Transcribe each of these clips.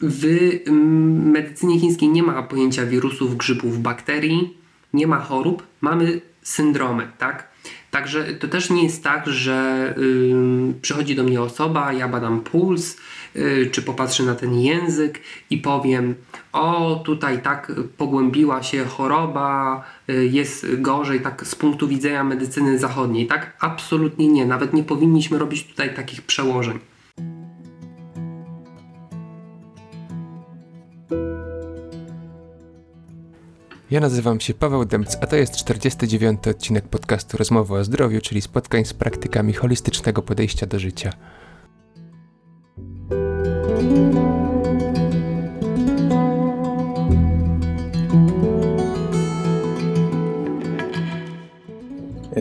w medycynie chińskiej nie ma pojęcia wirusów, grzybów, bakterii, nie ma chorób, mamy syndromy, tak? Także to też nie jest tak, że przychodzi do mnie osoba, ja badam puls, y, czy popatrzę na ten język i powiem: O, tutaj tak pogłębiła się choroba, y, jest gorzej, tak z punktu widzenia medycyny zachodniej. Tak, absolutnie nie. Nawet nie powinniśmy robić tutaj takich przełożeń. Ja nazywam się Paweł Dębc, a to jest 49. odcinek podcastu Rozmowy o zdrowiu, czyli spotkań z praktykami holistycznego podejścia do życia.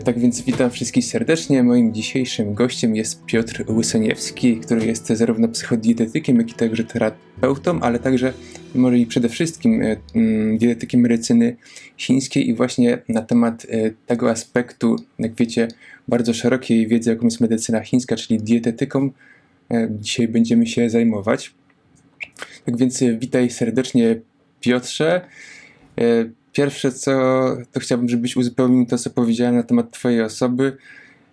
Tak więc witam wszystkich serdecznie. Moim dzisiejszym gościem jest Piotr Łysoniewski, który jest zarówno psychodietetykiem, jak i także terapeutą, ale także może i przede wszystkim e, mm, dietetykiem medycyny chińskiej i właśnie na temat e, tego aspektu, jak wiecie, bardzo szerokiej wiedzy, jaką jest medycyna chińska, czyli dietetyką, e, dzisiaj będziemy się zajmować. Tak więc witaj serdecznie Piotrze. Pierwsze co, to chciałbym, żebyś uzupełnił to, co powiedziałem na temat Twojej osoby,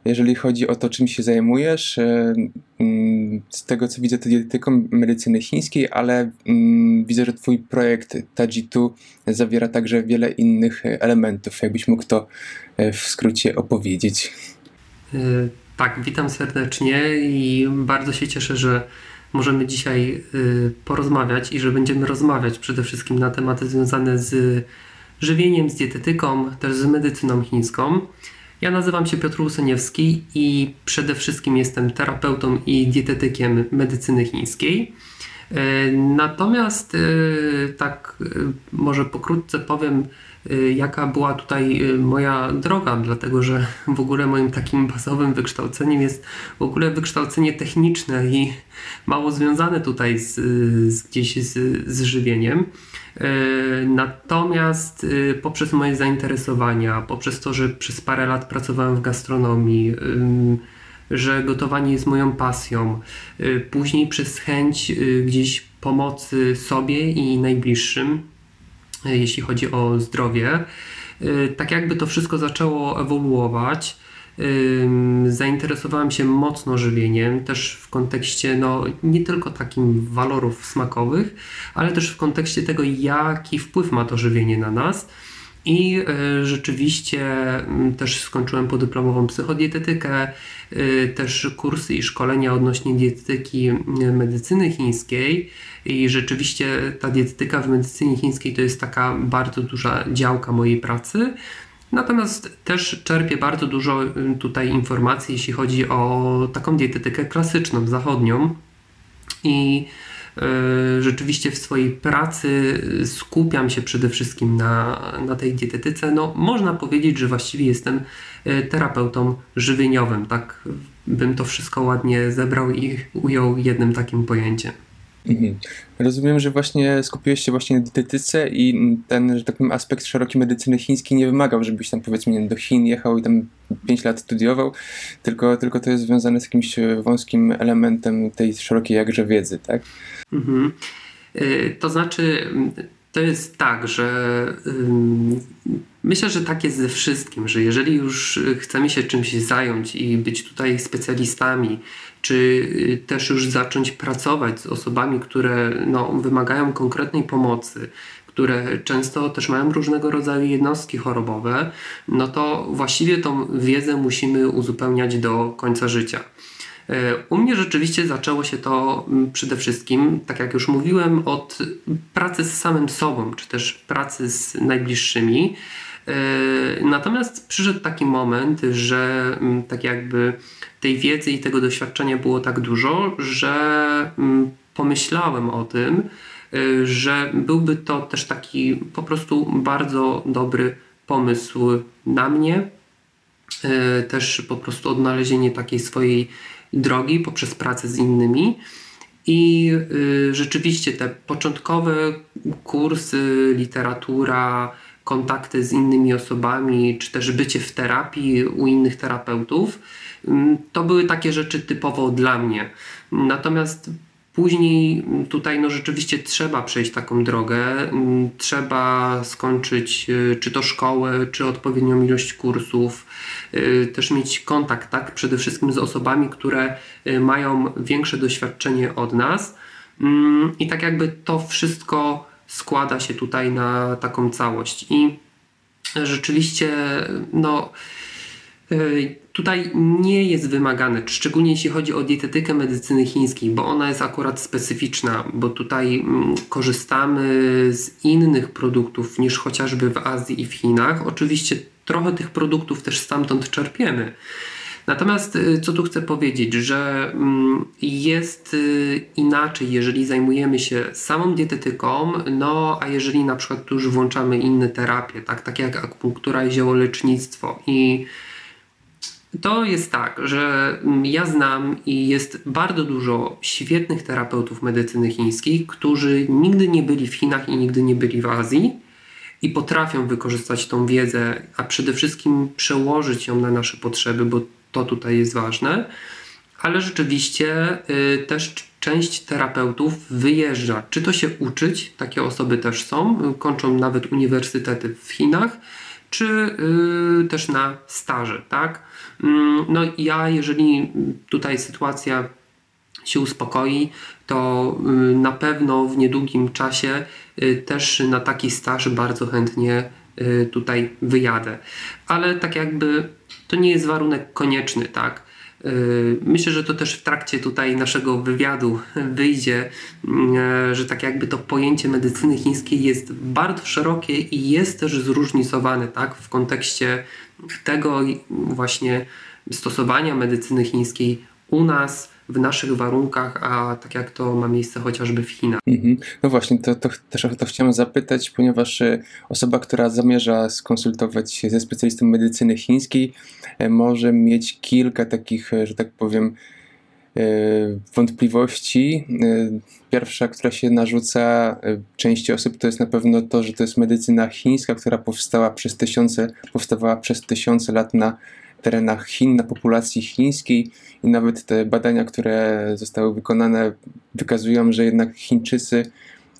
jeżeli chodzi o to, czym się zajmujesz. E, mm, z tego, co widzę, to dietetyką medycyny chińskiej, ale mm, widzę, że Twój projekt Tajitu zawiera także wiele innych elementów. Jakbyś mógł to e, w skrócie opowiedzieć. E, tak, witam serdecznie i bardzo się cieszę, że możemy dzisiaj porozmawiać i że będziemy rozmawiać przede wszystkim na tematy związane z żywieniem, z dietetyką, też z medycyną chińską. Ja nazywam się Piotr Usoniewski i przede wszystkim jestem terapeutą i dietetykiem medycyny chińskiej. E, natomiast e, tak e, może pokrótce powiem, jaka była tutaj moja droga, dlatego że w ogóle moim takim bazowym wykształceniem jest w ogóle wykształcenie techniczne i mało związane tutaj z, z gdzieś z, z żywieniem. E, natomiast e, poprzez moje zainteresowania, poprzez to, że przez parę lat pracowałem w gastronomii, że gotowanie jest moją pasją, e, później przez chęć gdzieś pomocy sobie i najbliższym, jeśli chodzi o zdrowie, tak jakby to wszystko zaczęło ewoluować zainteresowałem się mocno żywieniem, też w kontekście no, nie tylko takim walorów smakowych, ale też w kontekście tego, jaki wpływ ma to żywienie na nas. I y, rzeczywiście y, też skończyłem podyplomową psychodietetykę, y, też kursy i szkolenia odnośnie dietetyki medycyny chińskiej. I rzeczywiście ta dietetyka w medycynie chińskiej to jest taka bardzo duża działka mojej pracy. Natomiast też czerpię bardzo dużo y, tutaj informacji, jeśli chodzi o taką dietetykę klasyczną, zachodnią. I y, rzeczywiście w swojej pracy skupiam się przede wszystkim na, na tej dietetyce. No, można powiedzieć, że właściwie jestem y, terapeutą żywieniowym. Tak bym to wszystko ładnie zebrał i ujął jednym takim pojęciem. Mhm. Rozumiem, że właśnie skupiłeś się właśnie na dietetyce i ten, że tak powiem, aspekt szeroki medycyny chińskiej nie wymagał, żebyś tam powiedzmy do Chin jechał i tam 5 lat studiował, tylko, tylko to jest związane z jakimś wąskim elementem tej szerokiej jakże wiedzy, tak? Mhm. Y, to znaczy, to jest tak, że myślę, że tak jest ze wszystkim, że jeżeli już chcemy się czymś zająć i być tutaj specjalistami, czy y, też już zacząć pracować z osobami, które no, wymagają konkretnej pomocy, które często też mają różnego rodzaju jednostki chorobowe, no to właściwie tą wiedzę musimy uzupełniać do końca życia. E, u mnie rzeczywiście zaczęło się to mm, przede wszystkim, tak jak już mówiłem, od pracy z samym sobą, czy też pracy z najbliższymi. E, natomiast przyszedł taki moment, że mm, tak jakby tej wiedzy i tego doświadczenia było tak dużo, że mm, pomyślałem o tym, e, że byłby to też taki po prostu bardzo dobry pomysł na mnie, też po prostu odnalezienie takiej swojej drogi poprzez pracę z innymi. I rzeczywiście te początkowe kursy, literatura, kontakty z innymi osobami, czy też bycie w terapii u innych terapeutów, y, to były takie rzeczy typowo dla mnie. Natomiast Później tutaj no rzeczywiście trzeba przejść taką drogę, trzeba skończyć czy to szkołę, czy odpowiednią ilość kursów, też mieć kontakt, tak, przede wszystkim z osobami, które mają większe doświadczenie od nas i tak jakby to wszystko składa się tutaj na taką całość i rzeczywiście no y, tutaj nie jest wymagane, szczególnie jeśli chodzi o dietetykę medycyny chińskiej, bo ona jest akurat specyficzna, bo tutaj mm, korzystamy z innych produktów niż chociażby w Azji i w Chinach. Oczywiście trochę tych produktów też stamtąd czerpiemy. Natomiast y, co tu chcę powiedzieć, że mm, jest y, inaczej, jeżeli zajmujemy się samą dietetyką, no a jeżeli na przykład tu już włączamy inne terapie, tak, takie jak akupunktura i ziołolecznictwo. I to jest tak, że mm, ja znam i jest bardzo dużo świetnych terapeutów medycyny chińskiej, którzy nigdy nie byli w Chinach i nigdy nie byli w Azji i potrafią wykorzystać tą wiedzę, a przede wszystkim przełożyć ją na nasze potrzeby, bo to tutaj jest ważne. Ale rzeczywiście y, też część terapeutów wyjeżdża. Czy to się uczyć, takie osoby też są, kończą nawet uniwersytety w Chinach, czy y, też na staże, tak? Mm, no ja, jeżeli tutaj sytuacja się uspokoi, to y, na pewno w niedługim czasie też na taki staż bardzo chętnie tutaj wyjadę. Ale tak jakby to nie jest warunek konieczny, tak? Myślę, że to też w trakcie tutaj naszego wywiadu wyjdzie, że tak jakby to pojęcie medycyny chińskiej jest bardzo szerokie i jest też zróżnicowane, tak? W kontekście tego właśnie stosowania medycyny chińskiej u nas, w naszych warunkach, a tak jak to ma miejsce chociażby w Chinach. Mhm. No właśnie, to, to też to chciałem zapytać, ponieważ e, osoba, która zamierza skonsultować się ze specjalistą medycyny chińskiej, e, może mieć kilka takich, e, że tak powiem, wątpliwości. Pierwsza, która się narzuca części osób, to jest na pewno to, że to jest medycyna chińska, która powstała przez tysiące, powstawała przez tysiące lat na terenach Chin, na populacji chińskiej i nawet te badania, które zostały wykonane, wykazują, że jednak Chińczycy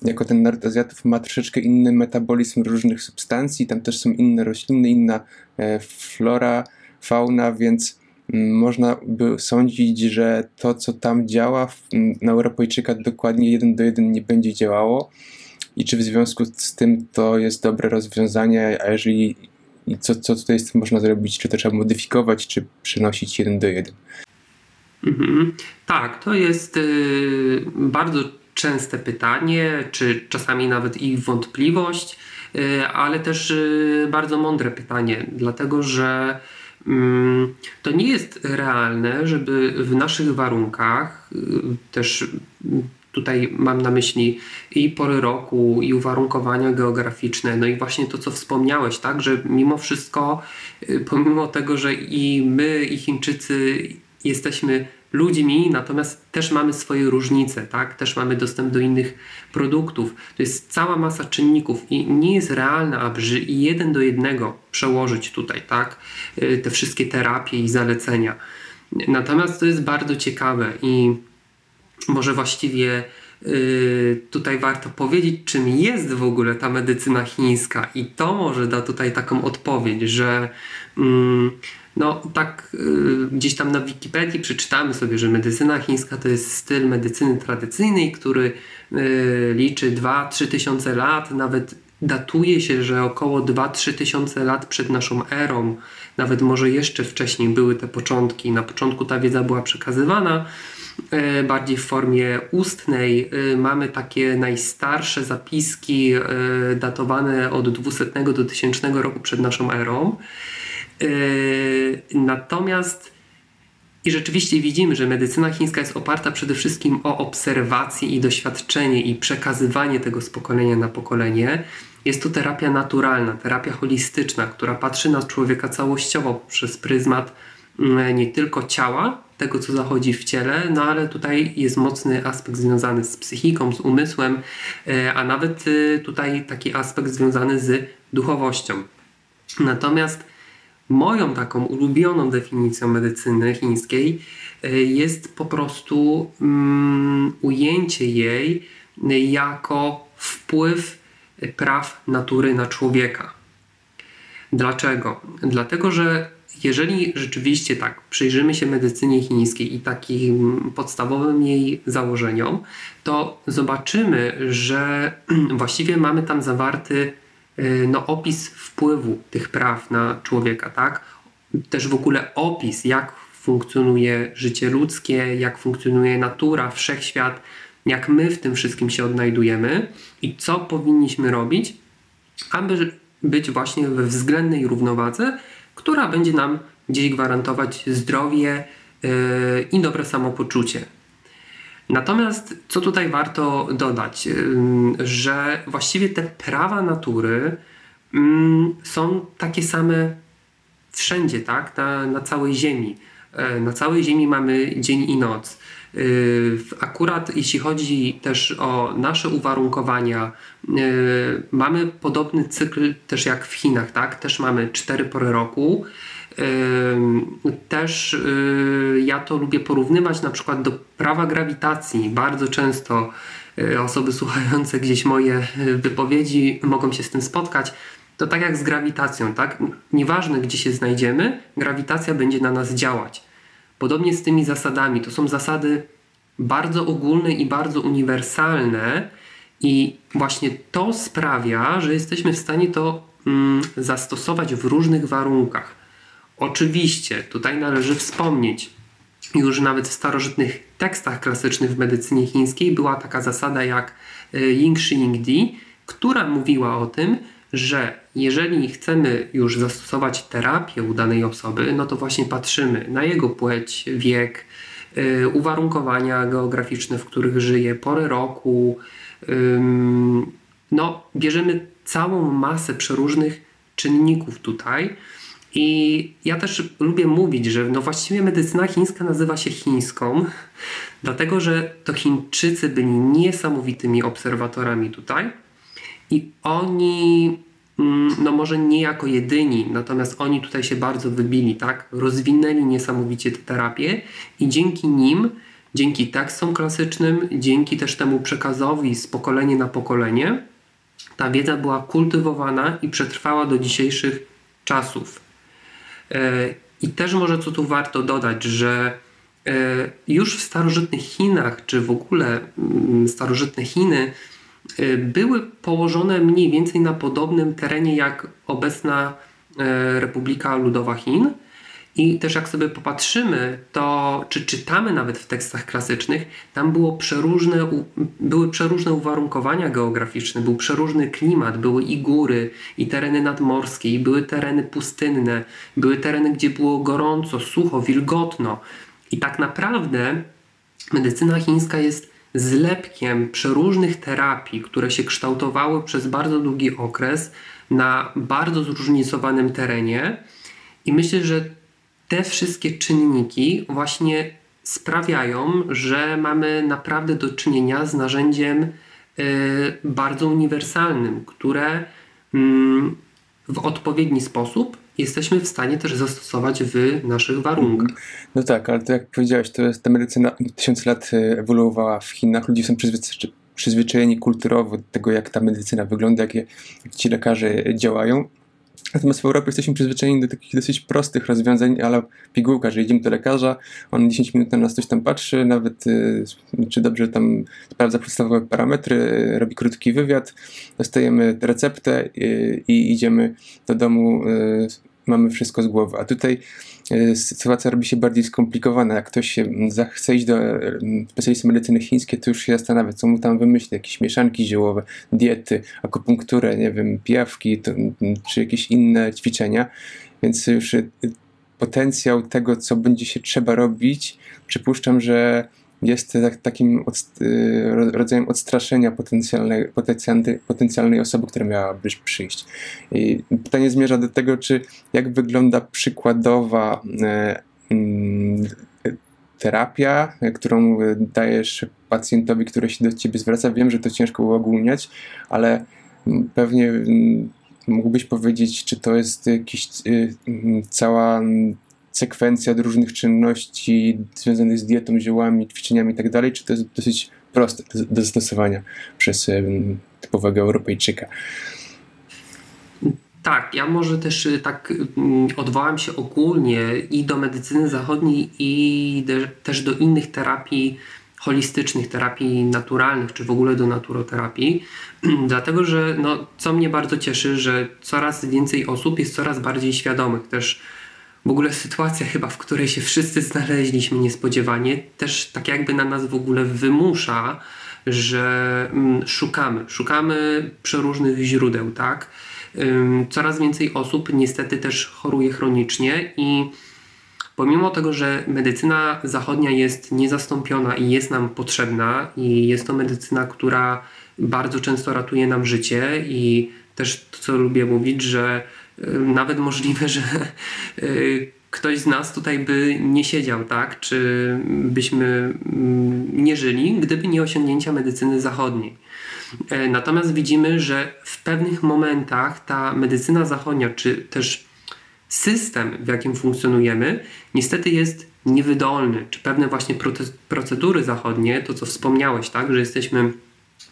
jako ten naród Azjatów ma troszeczkę inny metabolizm różnych substancji, tam też są inne rośliny, inna e, flora, fauna, więc mm, można by sądzić, że to, co tam działa na Europejczyka dokładnie jeden do jeden nie będzie działało. I czy w związku z tym to jest dobre rozwiązanie, a jeżeli i co, co tutaj z tym można zrobić? Czy to trzeba modyfikować, czy przenosić jeden do jeden? Mhm. Tak, to jest y, bardzo częste pytanie, czy czasami nawet i wątpliwość, y, ale też y, bardzo mądre pytanie, dlatego że mm, to nie jest realne, żeby w naszych warunkach też Tutaj mam na myśli i pory roku, i uwarunkowania geograficzne, no i właśnie to, co wspomniałeś, tak, że mimo wszystko, y, pomimo tego, że i my, i Chińczycy jesteśmy ludźmi, natomiast też mamy swoje różnice, tak? Też mamy dostęp do innych produktów. To jest cała masa czynników i nie jest realne, aby jeden do jednego przełożyć tutaj, tak? Y, te wszystkie terapie i zalecenia. Natomiast to jest bardzo ciekawe i może właściwie y, tutaj warto powiedzieć, czym jest w ogóle ta medycyna chińska, i to może da tutaj taką odpowiedź, że mm, no tak y, gdzieś tam na Wikipedii przeczytamy sobie, że medycyna chińska to jest styl medycyny tradycyjnej, który y, liczy 2-3 tysiące lat, nawet datuje się, że około 2-3 tysiące lat przed naszą erą, nawet może jeszcze wcześniej były te początki. Na początku ta wiedza była przekazywana bardziej w formie ustnej. E, mamy takie najstarsze zapiski e, datowane od 200 do 1000 roku przed naszą erą. Natomiast i rzeczywiście widzimy, że medycyna chińska jest oparta przede wszystkim o obserwacje i doświadczenie i przekazywanie tego z pokolenia na pokolenie. Jest to terapia naturalna, terapia holistyczna, która patrzy na człowieka całościowo przez pryzmat mm, nie tylko ciała, tego, co zachodzi w ciele, no ale tutaj jest mocny aspekt związany z psychiką, z umysłem, e, a nawet e, tutaj taki aspekt związany z duchowością. Natomiast moją taką ulubioną definicją medycyny chińskiej jest po prostu um, ujęcie jej jako wpływ praw natury na człowieka. Dlaczego? Dlatego, że jeżeli rzeczywiście tak przyjrzymy się medycynie chińskiej i takim podstawowym jej założeniom, to zobaczymy, że właściwie mamy tam zawarty y, no, opis wpływu tych praw na człowieka, tak? Też w ogóle opis, jak funkcjonuje życie ludzkie, jak funkcjonuje natura, wszechświat, jak my w tym wszystkim się odnajdujemy i co powinniśmy robić, aby być właśnie we względnej równowadze, która będzie nam gdzieś gwarantować zdrowie yy, i dobre samopoczucie. Natomiast co tutaj warto dodać, yy, że właściwie te prawa natury yy, są takie same wszędzie, tak? Na, na całej Ziemi. Na całej Ziemi mamy dzień i noc. Akurat jeśli chodzi też o nasze uwarunkowania, mamy podobny cykl też jak w Chinach, tak? Też mamy cztery pory roku. Też y, ja to lubię porównywać na przykład do prawa grawitacji. Bardzo często y, osoby słuchające gdzieś moje y, wypowiedzi mogą się z tym spotkać. To tak jak z grawitacją, tak? Nieważne gdzie się znajdziemy, grawitacja będzie na nas działać. Podobnie z tymi zasadami. To są zasady bardzo ogólne i bardzo uniwersalne, i właśnie to sprawia, że jesteśmy w stanie to mm, zastosować w różnych warunkach. Oczywiście, tutaj należy wspomnieć, już nawet w starożytnych tekstach klasycznych w medycynie chińskiej była taka zasada jak y, Ying Shi Ying Di, która mówiła o tym, że jeżeli chcemy już zastosować terapię u danej osoby, no to właśnie patrzymy na jego płeć, wiek, y, uwarunkowania geograficzne, w których żyje, pory roku. No, bierzemy całą masę przeróżnych czynników tutaj i ja też lubię mówić, że no właściwie medycyna chińska nazywa się chińską, dlatego że to Chińczycy byli niesamowitymi obserwatorami tutaj i oni, mm, no może nie jako jedyni, natomiast oni tutaj się bardzo wybili, tak? Rozwinęli niesamowicie tę terapię i dzięki nim, dzięki tekstom klasycznym, dzięki też temu przekazowi z pokolenia na pokolenie, ta wiedza była kultywowana i przetrwała do dzisiejszych czasów. E, I też może co tu warto dodać, że e, już w starożytnych Chinach, czy w ogóle mm, starożytne Chiny, były położone mniej więcej na podobnym terenie jak obecna Republika Ludowa Chin. I też jak sobie popatrzymy, to czy czytamy nawet w tekstach klasycznych, tam było przeróżne, były przeróżne uwarunkowania geograficzne, był przeróżny klimat, były i góry, i tereny nadmorskie, i były tereny pustynne, były tereny, gdzie było gorąco, sucho, wilgotno. I tak naprawdę medycyna chińska jest zlepkiem przeróżnych terapii, które się kształtowały przez bardzo długi okres na bardzo zróżnicowanym terenie. I myślę, że te wszystkie czynniki właśnie sprawiają, że mamy naprawdę do czynienia z narzędziem y, bardzo uniwersalnym, które mm, w odpowiedni sposób jesteśmy w stanie też zastosować w naszych warunkach. No tak, ale to jak powiedziałeś, to jest, ta medycyna tysiące lat y, ewoluowała w Chinach, ludzie są przyzwyczajeni kulturowo do tego, jak ta medycyna wygląda, jak, jak ci lekarze działają. Natomiast w Europie jesteśmy przyzwyczajeni do takich dosyć prostych rozwiązań, ale pigułka, że idziemy do lekarza, on 10 minut na nas coś tam patrzy, nawet y, czy dobrze tam sprawdza podstawowe parametry, robi krótki wywiad, dostajemy receptę y, i idziemy do domu, y, mamy wszystko z głowy. A tutaj E, sytuacja robi się bardziej skomplikowana. Jak ktoś się chce iść do specjalisty medycyny chińskiej, to już się zastanawia, co mu tam wymyśli, jakieś mieszanki ziołowe, diety, akupunkturę, nie wiem, pijawki, to, czy jakieś inne ćwiczenia. Więc już y, potencjał tego, co będzie się trzeba robić, przypuszczam, że jest tak, takim y, rodzajem odstraszenia potencjalnej, potencjalnej, osoby, która miałaby przyjść. I pytanie zmierza do tego, czy jak wygląda przykładowa e, mm, terapia, którą dajesz pacjentowi, który się do ciebie zwraca. Wiem, że to ciężko uogólniać, ale pewnie mógłbyś powiedzieć, czy to jest jakiś y, cała sekwencja różnych czynności związanych z dietą, ziołami, ćwiczeniami i tak czy to jest dosyć proste do zastosowania przez typowego Europejczyka? Tak, ja może też y, tak mm, odwołam się ogólnie i do medycyny zachodniej, i też do innych terapii holistycznych, terapii naturalnych, czy w ogóle do naturoterapii, dlatego że no, co mnie bardzo cieszy, że coraz więcej osób jest coraz bardziej świadomych. Też w ogóle sytuacja chyba, w której się wszyscy znaleźliśmy niespodziewanie, też tak jakby na nas w ogóle wymusza, że mm, szukamy, szukamy przeróżnych źródeł, tak? Coraz więcej osób niestety też choruje chronicznie i pomimo tego, że medycyna zachodnia jest niezastąpiona i jest nam potrzebna i jest to medycyna, która bardzo często ratuje nam życie i też to, co lubię mówić, że nawet możliwe, że y, ktoś z nas tutaj by nie siedział, tak? Czy byśmy mm, nie żyli, gdyby nie osiągnięcia medycyny zachodniej. E, natomiast widzimy, że w pewnych momentach ta medycyna zachodnia, czy też system, w jakim funkcjonujemy, niestety jest niewydolny, czy pewne właśnie procedury zachodnie, to co wspomniałeś, tak, że jesteśmy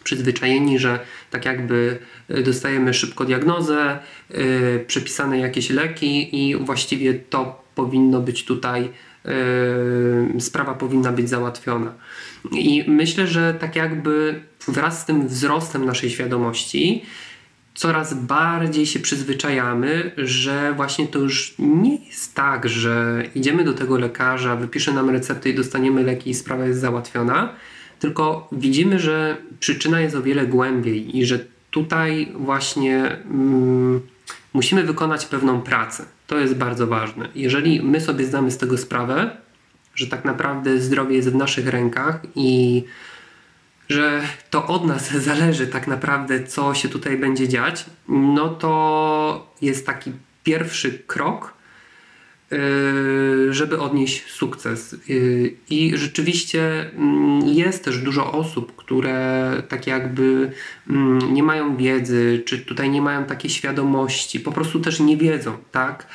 przyzwyczajeni, że tak jakby e, dostajemy szybko diagnozę, yy, przepisane jakieś leki i właściwie to powinno być tutaj, yy, sprawa powinna być załatwiona. I myślę, że tak jakby wraz z tym wzrostem naszej świadomości, coraz bardziej się przyzwyczajamy, że właśnie to już nie jest tak, że idziemy do tego lekarza, wypisze nam receptę i dostaniemy leki i sprawa jest załatwiona, tylko widzimy, że przyczyna jest o wiele głębiej i że tutaj właśnie mm, musimy wykonać pewną pracę. To jest bardzo ważne. Jeżeli my sobie zdamy z tego sprawę, że tak naprawdę zdrowie jest w naszych rękach i że to od nas zależy tak naprawdę, co się tutaj będzie dziać, no to jest taki pierwszy krok, żeby odnieść sukces. Yy, I rzeczywiście mm, jest też dużo osób, które tak jakby mm, nie mają wiedzy, czy tutaj nie mają takiej świadomości, po prostu też nie wiedzą tak,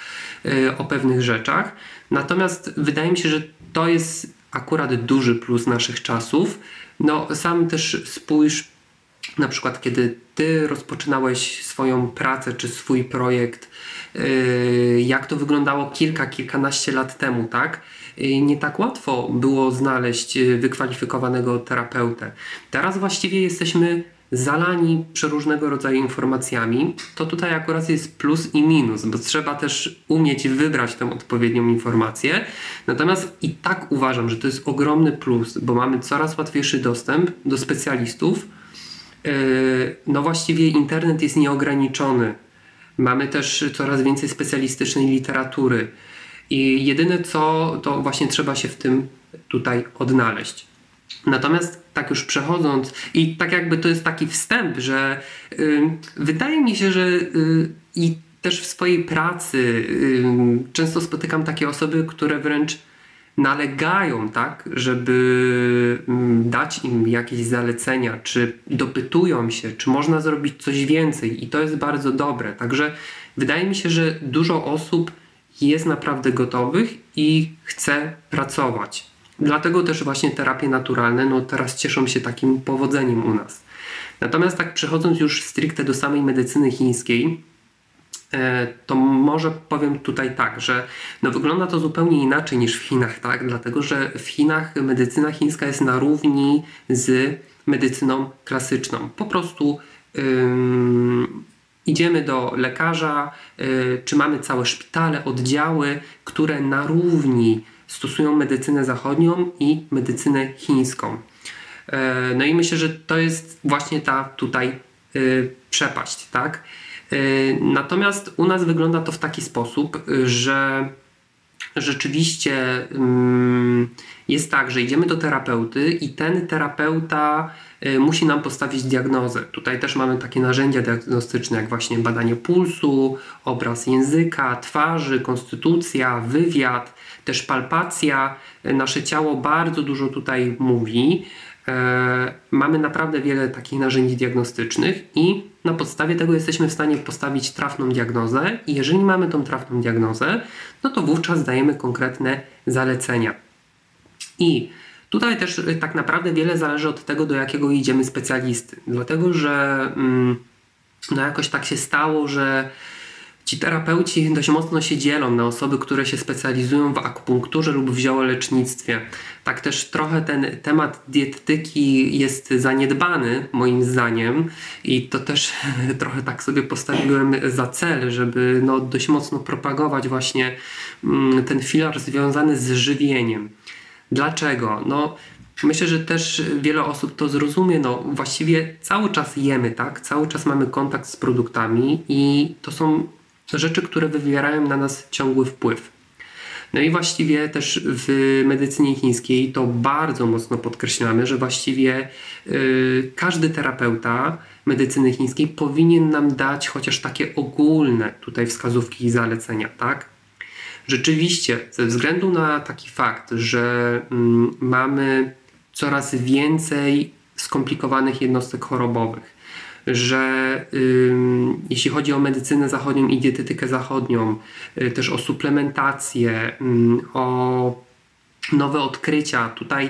yy, o pewnych rzeczach. Natomiast wydaje mi się, że to jest akurat duży plus naszych czasów. No, sam też spójrz, na przykład, kiedy ty rozpoczynałeś swoją pracę czy swój projekt, jak to wyglądało kilka, kilkanaście lat temu, tak? Yy, nie tak łatwo było znaleźć yy, wykwalifikowanego terapeutę. Teraz właściwie jesteśmy zalani przeróżnego rodzaju informacjami, to tutaj akurat jest plus i minus, bo trzeba też umieć wybrać tę odpowiednią informację. Natomiast i tak uważam, że to jest ogromny plus, bo mamy coraz łatwiejszy dostęp do specjalistów. No właściwie internet jest nieograniczony. Mamy też coraz więcej specjalistycznej literatury. I jedyne co, to właśnie trzeba się w tym tutaj odnaleźć. Natomiast tak już przechodząc, i tak jakby to jest taki wstęp, że y, wydaje mi się, że y, i też w swojej pracy y, często spotykam takie osoby, które wręcz nalegają, tak, żeby dać im jakieś zalecenia, czy dopytują się, czy można zrobić coś więcej, i to jest bardzo dobre. Także wydaje mi się, że dużo osób jest naprawdę gotowych i chce pracować. Dlatego też właśnie terapie naturalne no teraz cieszą się takim powodzeniem u nas. Natomiast tak przechodząc już stricte do samej medycyny chińskiej, to może powiem tutaj tak, że no wygląda to zupełnie inaczej niż w Chinach, tak? Dlatego, że w Chinach medycyna chińska jest na równi z medycyną klasyczną. Po prostu ym, idziemy do lekarza, yy, czy mamy całe szpitale, oddziały, które na równi stosują medycynę zachodnią i medycynę chińską. E, no i myślę, że to jest właśnie ta tutaj e, przepaść, tak? E, natomiast u nas wygląda to w taki sposób, że rzeczywiście mm, jest tak, że idziemy do terapeuty i ten terapeuta musi nam postawić diagnozę. Tutaj też mamy takie narzędzia diagnostyczne, jak właśnie badanie pulsu, obraz języka, twarzy, konstytucja, wywiad, też palpacja, nasze ciało bardzo dużo tutaj mówi. Mamy naprawdę wiele takich narzędzi diagnostycznych i Na podstawie tego jesteśmy w stanie postawić trafną diagnozę i jeżeli mamy tą trafną diagnozę, no to wówczas dajemy konkretne zalecenia. I tutaj też y, tak naprawdę wiele zależy od tego, do jakiego idziemy specjalisty. Dlatego, że mm, no jakoś tak się stało, że Ci terapeuci dość mocno się dzielą na osoby, które się specjalizują w akupunkturze lub w ziołolecznictwie. Tak też trochę ten temat dietetyki jest zaniedbany, moim zdaniem, i to też trochę tak sobie postawiłem za cel, żeby no, dość mocno propagować właśnie mm, ten filar związany z żywieniem. Dlaczego? No, Myślę, że też wiele osób to zrozumie. No, właściwie cały czas jemy, tak? Cały czas mamy kontakt z produktami i to są rzeczy, które wywierają na nas ciągły wpływ. No i właściwie też w medycynie chińskiej to bardzo mocno podkreślamy, że właściwie yy, każdy terapeuta medycyny chińskiej powinien nam dać chociaż takie ogólne tutaj wskazówki i zalecenia, tak? Rzeczywiście, ze względu na taki fakt, że mm, mamy coraz więcej skomplikowanych jednostek chorobowych, że jeśli chodzi o medycynę zachodnią i dietetykę zachodnią, y, też o suplementację, o nowe odkrycia, tutaj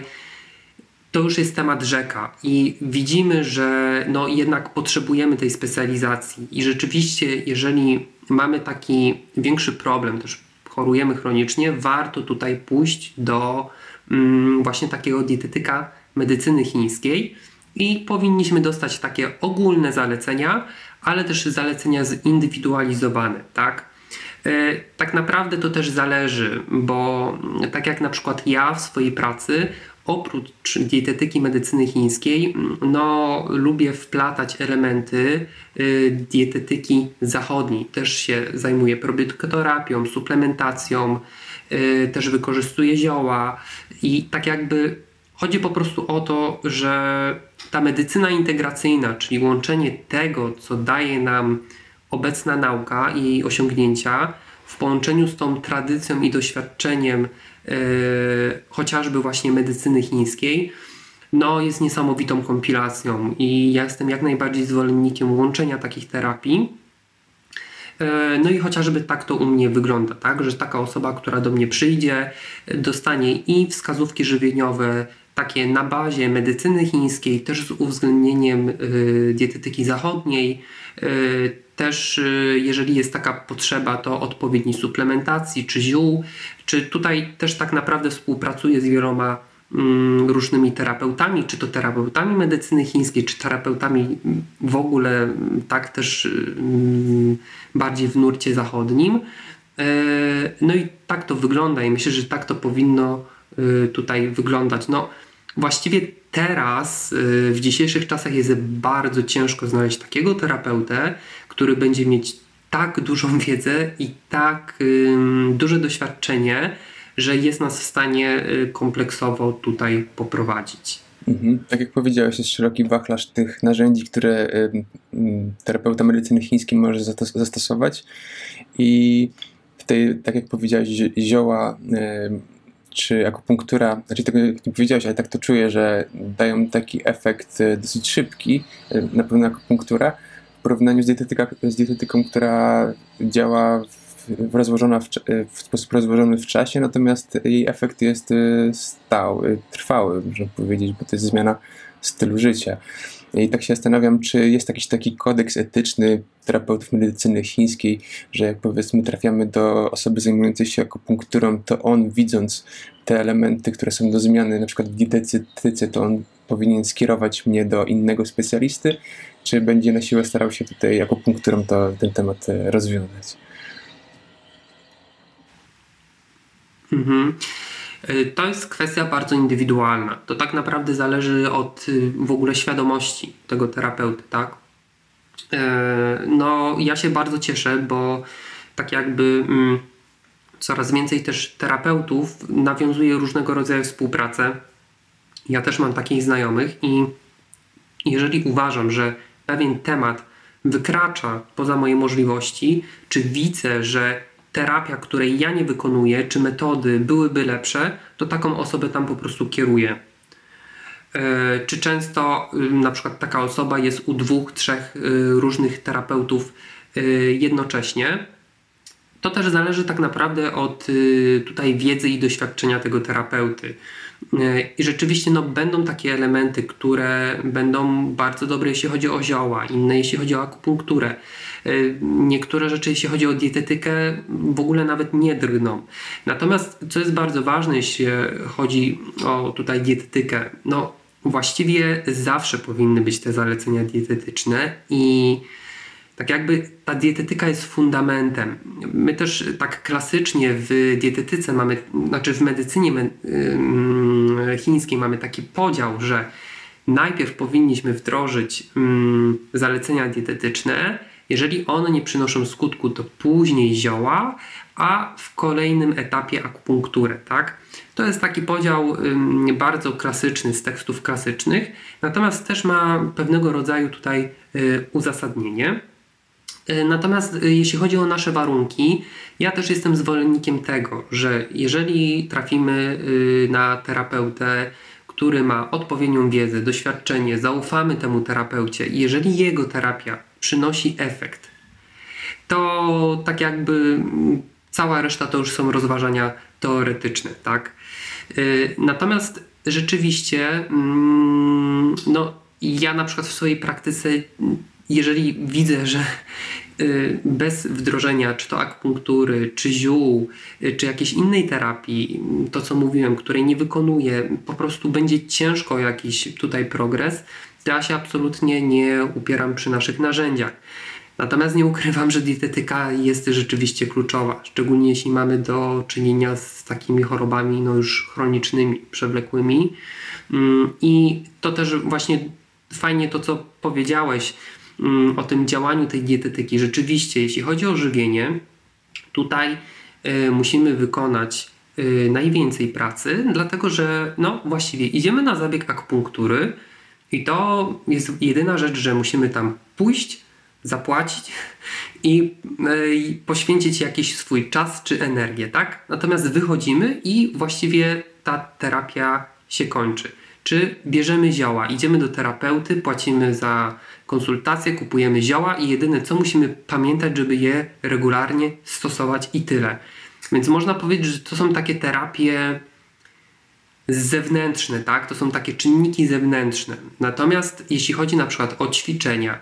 to już jest temat rzeka. I widzimy, że no jednak potrzebujemy tej specjalizacji. I rzeczywiście jeżeli mamy taki większy problem, też chorujemy chronicznie, warto tutaj pójść do właśnie takiego dietetyka medycyny chińskiej, i powinniśmy dostać takie ogólne zalecenia, ale też zalecenia zindywidualizowane, tak? E, tak naprawdę to też zależy, bo tak jak na przykład ja w swojej pracy, oprócz dietetyki medycyny chińskiej, no lubię wplatać elementy e, dietetyki zachodniej. Też się zajmuję probiotykoterapią, suplementacją, e, też wykorzystuję zioła i tak jakby chodzi po prostu o to, że ta medycyna integracyjna, czyli łączenie tego, co daje nam obecna nauka i jej osiągnięcia, w połączeniu z tą tradycją i doświadczeniem yy, chociażby właśnie medycyny chińskiej, no jest niesamowitą kompilacją i ja jestem jak najbardziej zwolennikiem łączenia takich terapii. E, no i chociażby tak to u mnie wygląda, tak, że taka osoba, która do mnie przyjdzie, dostanie i wskazówki żywieniowe, takie na bazie medycyny chińskiej, też z uwzględnieniem y, dietetyki zachodniej, y, też y, jeżeli jest taka potrzeba, to odpowiedniej suplementacji czy ziół, czy tutaj też tak naprawdę współpracuję z wieloma mm, różnymi terapeutami, czy to terapeutami medycyny chińskiej, czy terapeutami w ogóle tak też mm, bardziej w nurcie zachodnim. No i tak to wygląda i myślę, że tak to powinno tutaj wyglądać. No, Właściwie teraz, y, w dzisiejszych czasach, jest bardzo ciężko znaleźć takiego terapeutę, który będzie mieć tak dużą wiedzę i tak duże doświadczenie, że jest nas w stanie y, kompleksowo tutaj poprowadzić. Mhm. Tak jak powiedziałeś, jest szeroki wachlarz tych narzędzi, które terapeuta medycyny chińskiej może zastosować i tej, tak jak powiedziałeś, zioła czy akupunktura, znaczy tego nie powiedziałeś, ale tak to czuję, że dają taki efekt e, dosyć szybki, e, na pewno akupunktura, w porównaniu z, dietetyka, z dietetyką, która działa w, rozłożona w, e, w, sposób rozłożony w czasie, natomiast jej efekt jest stały, trwały, można powiedzieć, bo to jest zmiana stylu życia. I tak się zastanawiam, czy jest jakiś taki kodeks etyczny terapeutów medycyny chińskiej, że jak powiedzmy trafiamy do osoby zajmującej się akupunkturą, to on widząc te elementy, które są do zmiany, na przykład w dietetyce, to on powinien skierować mnie do innego specjalisty, czy będzie na siłę starał się tutaj akupunkturą to, ten temat e, rozwiązać? Mhm. To jest kwestia bardzo indywidualna. To tak naprawdę zależy od y, w ogóle świadomości tego terapeuty, tak? E, no, ja się bardzo cieszę, bo tak jakby mm, coraz więcej też terapeutów nawiązuje różnego rodzaju współpracę. Ja też mam takich znajomych i jeżeli uważam, że pewien temat wykracza poza moje możliwości, czy widzę, że terapia, której ja nie wykonuję, czy metody byłyby lepsze, to taką osobę tam po prostu kieruję. czy często na przykład taka osoba jest u dwóch, trzech różnych terapeutów jednocześnie. To też zależy tak naprawdę od tutaj wiedzy i doświadczenia tego terapeuty. I rzeczywiście no, będą takie elementy, które będą bardzo dobre, jeśli chodzi o zioła, inne jeśli chodzi o akupunkturę. Niektóre rzeczy, jeśli chodzi o dietetykę, w ogóle nawet nie drgną. Natomiast, co jest bardzo ważne, jeśli chodzi o tutaj dietetykę, no właściwie zawsze powinny być te zalecenia dietetyczne i tak jakby ta dietetyka jest fundamentem. My też tak klasycznie w dietetyce mamy, znaczy w medycynie chińskiej mamy taki podział, że najpierw powinniśmy wdrożyć zalecenia dietetyczne, jeżeli one nie przynoszą skutku, to później zioła, a w kolejnym etapie akupunkturę, tak? To jest taki podział bardzo klasyczny z tekstów klasycznych, natomiast też ma pewnego rodzaju tutaj y, uzasadnienie. Y, natomiast y, jeśli chodzi o nasze warunki, ja też jestem zwolennikiem tego, że jeżeli trafimy na terapeutę, który ma odpowiednią wiedzę, doświadczenie, zaufamy temu terapeucie jeżeli jego terapia przynosi efekt, to tak jakby cała reszta to już są rozważania teoretyczne, tak? Y, natomiast rzeczywiście, mm, no, ja na przykład w swojej praktyce, jeżeli widzę, że y, bez wdrożenia czy to akupunktury, czy ziół, y, czy jakiejś innej terapii, to co mówiłem, której nie wykonuję, po prostu będzie ciężko jakiś tutaj progres, ja się absolutnie nie upieram przy naszych narzędziach. Natomiast nie ukrywam, że dietetyka jest rzeczywiście kluczowa, szczególnie jeśli mamy do czynienia z takimi chorobami no już chronicznymi, przewlekłymi. Mm, I to też właśnie fajnie to, co powiedziałeś mm, o tym działaniu tej dietetyki. Rzeczywiście, jeśli chodzi o żywienie, tutaj y, musimy wykonać y, najwięcej pracy, dlatego że no właściwie idziemy na zabieg akupunktury i to jest jedyna rzecz, że musimy tam pójść, zapłacić i, e, i poświęcić jakiś swój czas czy energię, tak? Natomiast wychodzimy i właściwie ta terapia się kończy. Czy bierzemy zioła, idziemy do terapeuty, płacimy za konsultację, kupujemy zioła i jedyne co musimy pamiętać, żeby je regularnie stosować i tyle. Więc można powiedzieć, że to są takie terapie zewnętrzne, tak? To są takie czynniki zewnętrzne. Natomiast jeśli chodzi na przykład o ćwiczenia,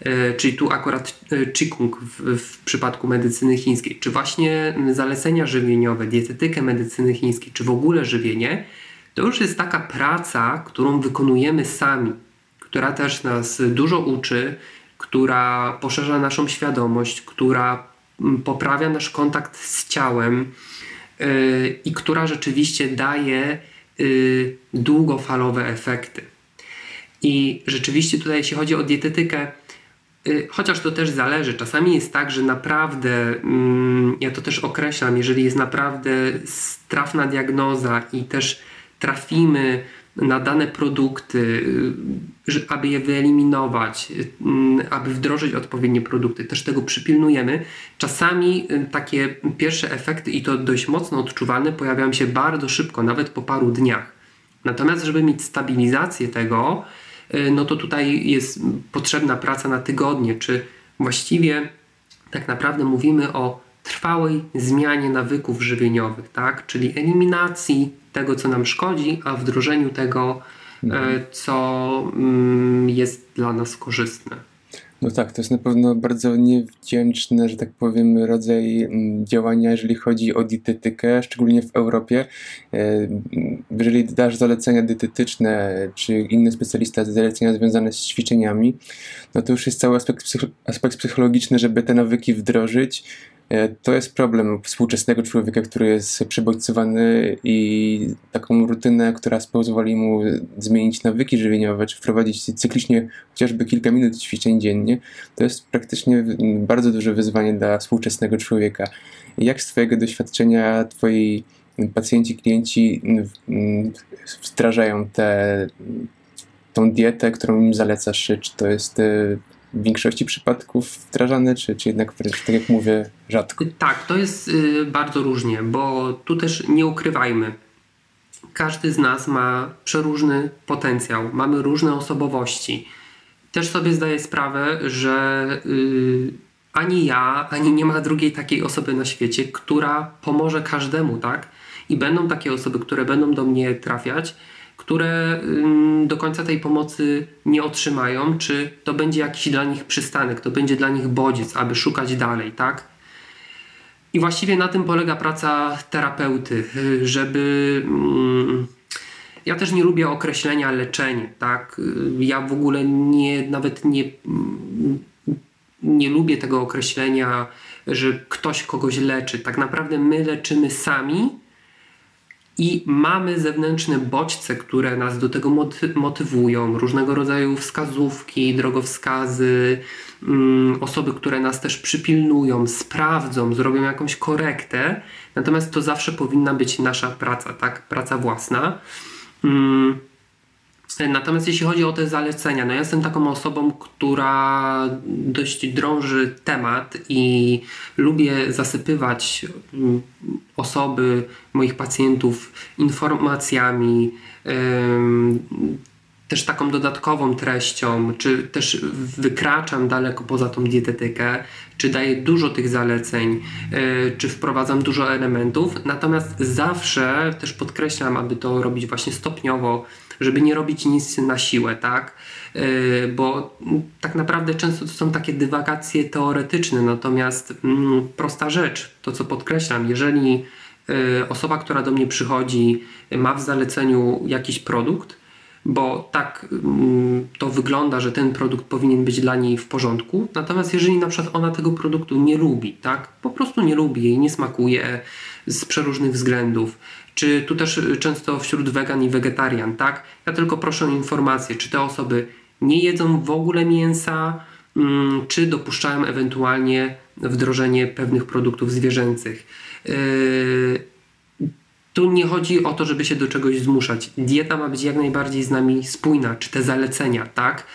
E, czyli tu akurat e, Qigong w, w przypadku medycyny chińskiej, czy właśnie zalecenia żywieniowe, dietetykę medycyny chińskiej, czy w ogóle żywienie, to już jest taka praca, którą wykonujemy sami, która też nas dużo uczy, która poszerza naszą świadomość, która poprawia nasz kontakt z ciałem yy, i która rzeczywiście daje długofalowe efekty. I rzeczywiście tutaj, jeśli chodzi o dietetykę, Y, chociaż to też zależy. Czasami jest tak, że naprawdę, mm, ja to też określam, jeżeli jest naprawdę trafna diagnoza i też trafimy na dane produkty, y, aby je wyeliminować, y, aby wdrożyć odpowiednie produkty, też tego przypilnujemy. Czasami takie pierwsze efekty, i to dość mocno odczuwalne, pojawiają się bardzo szybko, nawet po paru dniach. Natomiast, żeby mieć stabilizację tego, no to tutaj jest potrzebna praca na tygodnie, czy właściwie tak naprawdę mówimy o trwałej zmianie nawyków żywieniowych, tak? czyli eliminacji tego, co nam szkodzi, a wdrożeniu tego, e, mhm. co mm, jest dla nas korzystne. No tak, to jest na pewno bardzo niewdzięczny, że tak powiem, rodzaj mm, działania, jeżeli chodzi o dietetykę, szczególnie w Europie. E, jeżeli dasz zalecenia dietetyczne, czy inny specjalista zalecenia związane z ćwiczeniami, no to już jest cały aspekt, aspekt psychologiczny, żeby te nawyki wdrożyć to jest problem współczesnego człowieka, który jest przebodźcowany i taką rutynę, która pozwoli mu zmienić nawyki żywieniowe, czy wprowadzić cyklicznie chociażby kilka minut ćwiczeń dziennie, to jest praktycznie bardzo duże wyzwanie dla współczesnego człowieka. Jak z Twojego doświadczenia Twoi pacjenci, klienci wdrażają tę tą dietę, którą im zalecasz? Czy to jest e, w większości przypadków wdrażane, czy, czy jednak wręcz, tak jak mówię, rzadko? Tak, to jest y, bardzo różnie, bo tu też nie ukrywajmy. każdy z nas ma przeróżny potencjał, mamy różne osobowości. Też sobie zdaję sprawę, że yy, ani ja, ani nie ma drugiej takiej osoby na świecie, która pomoże każdemu, tak? I będą takie osoby, które będą do mnie trafiać, które do końca tej pomocy nie otrzymają, czy to będzie jakiś dla nich przystanek, to będzie dla nich bodziec, aby szukać dalej, tak? I właściwie na tym polega praca terapeuty, żeby. Ja też nie lubię określenia leczenie, tak? Ja w ogóle nie, nawet nie, nie lubię tego określenia, że ktoś kogoś leczy. Tak naprawdę my leczymy sami i mamy zewnętrzne bodźce, które nas do tego motywują, różnego rodzaju wskazówki, drogowskazy, mm, osoby, które nas też przypilnują, sprawdzą, zrobią jakąś korektę. Natomiast to zawsze powinna być nasza praca, tak? Praca własna. Mm, Natomiast jeśli chodzi o te zalecenia, no ja jestem taką osobą, która dość drąży temat i lubię zasypywać mm, osoby, moich pacjentów informacjami, też taką dodatkową treścią, czy też wykraczam daleko poza tą dietetykę, czy daję dużo tych zaleceń, e, czy wprowadzam dużo elementów. Natomiast zawsze też podkreślam, aby to robić właśnie stopniowo żeby nie robić nic na siłę, tak? E, bo tak naprawdę często to są takie dywagacje teoretyczne, natomiast mm, prosta rzecz, to co podkreślam, jeżeli e, osoba, która do mnie przychodzi, ma w zaleceniu jakiś produkt, bo tak mm, to wygląda, że ten produkt powinien być dla niej w porządku. Natomiast jeżeli na przykład ona tego produktu nie lubi, tak, po prostu nie lubi, jej nie smakuje z przeróżnych względów, czy tu też często wśród wegan i wegetarian, tak? Ja tylko proszę o informację, czy te osoby nie jedzą w ogóle mięsa, mm, czy dopuszczają ewentualnie wdrożenie pewnych produktów zwierzęcych. Yy, tu nie chodzi o to, żeby się do czegoś zmuszać. Dieta ma być jak najbardziej z nami spójna, czy te zalecenia, tak?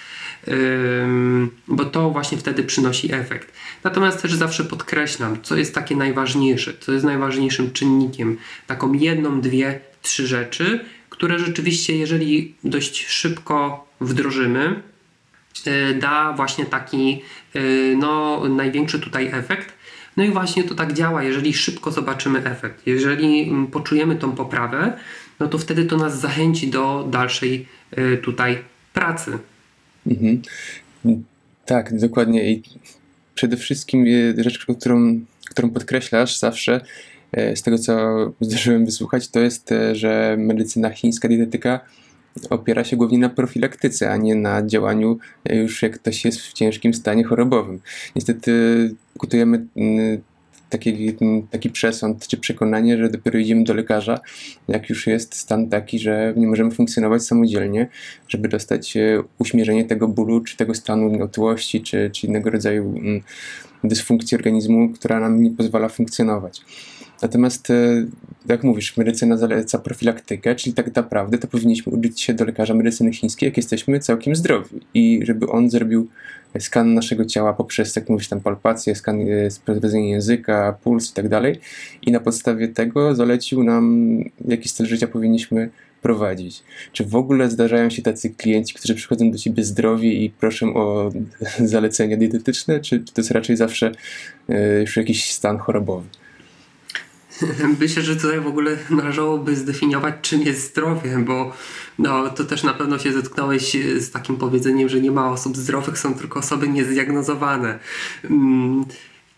Bo to właśnie wtedy przynosi efekt. Natomiast też zawsze podkreślam, co jest takie najważniejsze, co jest najważniejszym czynnikiem, taką jedną, dwie, trzy rzeczy, które rzeczywiście, jeżeli dość szybko wdrożymy, y, da właśnie taki y, no, największy tutaj efekt. No i właśnie to tak działa, jeżeli szybko zobaczymy efekt, jeżeli mm, poczujemy tą poprawę, no to wtedy to nas zachęci do dalszej y, tutaj pracy. Mhm. Tak, dokładnie. I przede wszystkim e, rzecz, którą, którą podkreślasz zawsze, e, z tego co zdarzyłem wysłuchać, to jest, e, że medycyna chińska, dietetyka opiera się głównie na profilaktyce, a nie na działaniu już jak ktoś jest w ciężkim stanie chorobowym. Niestety kutujemy taki, taki przesąd czy przekonanie, że dopiero idziemy do lekarza, jak już jest stan taki, że nie możemy funkcjonować samodzielnie, żeby dostać e, uśmierzenie tego bólu, czy tego stanu otyłości, czy, czy innego rodzaju mm, dysfunkcji organizmu, która nam nie pozwala funkcjonować. Natomiast, e, jak mówisz, medycyna zaleca profilaktykę, czyli tak naprawdę to powinniśmy uczyć się do lekarza medycyny chińskiej, jak jesteśmy całkiem zdrowi i żeby on zrobił skan naszego ciała poprzez, jak mówisz, tam palpację, skan, e, sprawdzenie języka, puls i tak dalej. I na podstawie tego zalecił nam, jaki styl życia powinniśmy prowadzić. Czy w ogóle zdarzają się tacy klienci, którzy przychodzą do ciebie zdrowi i proszą o zalecenia dietetyczne, czy to jest raczej zawsze e, już jakiś stan chorobowy? Myślę, że tutaj w ogóle należałoby zdefiniować, czym jest zdrowie, bo no, to też na pewno się zetknąłeś z takim powiedzeniem, że nie ma osób zdrowych, są tylko osoby niezdiagnozowane. Mm,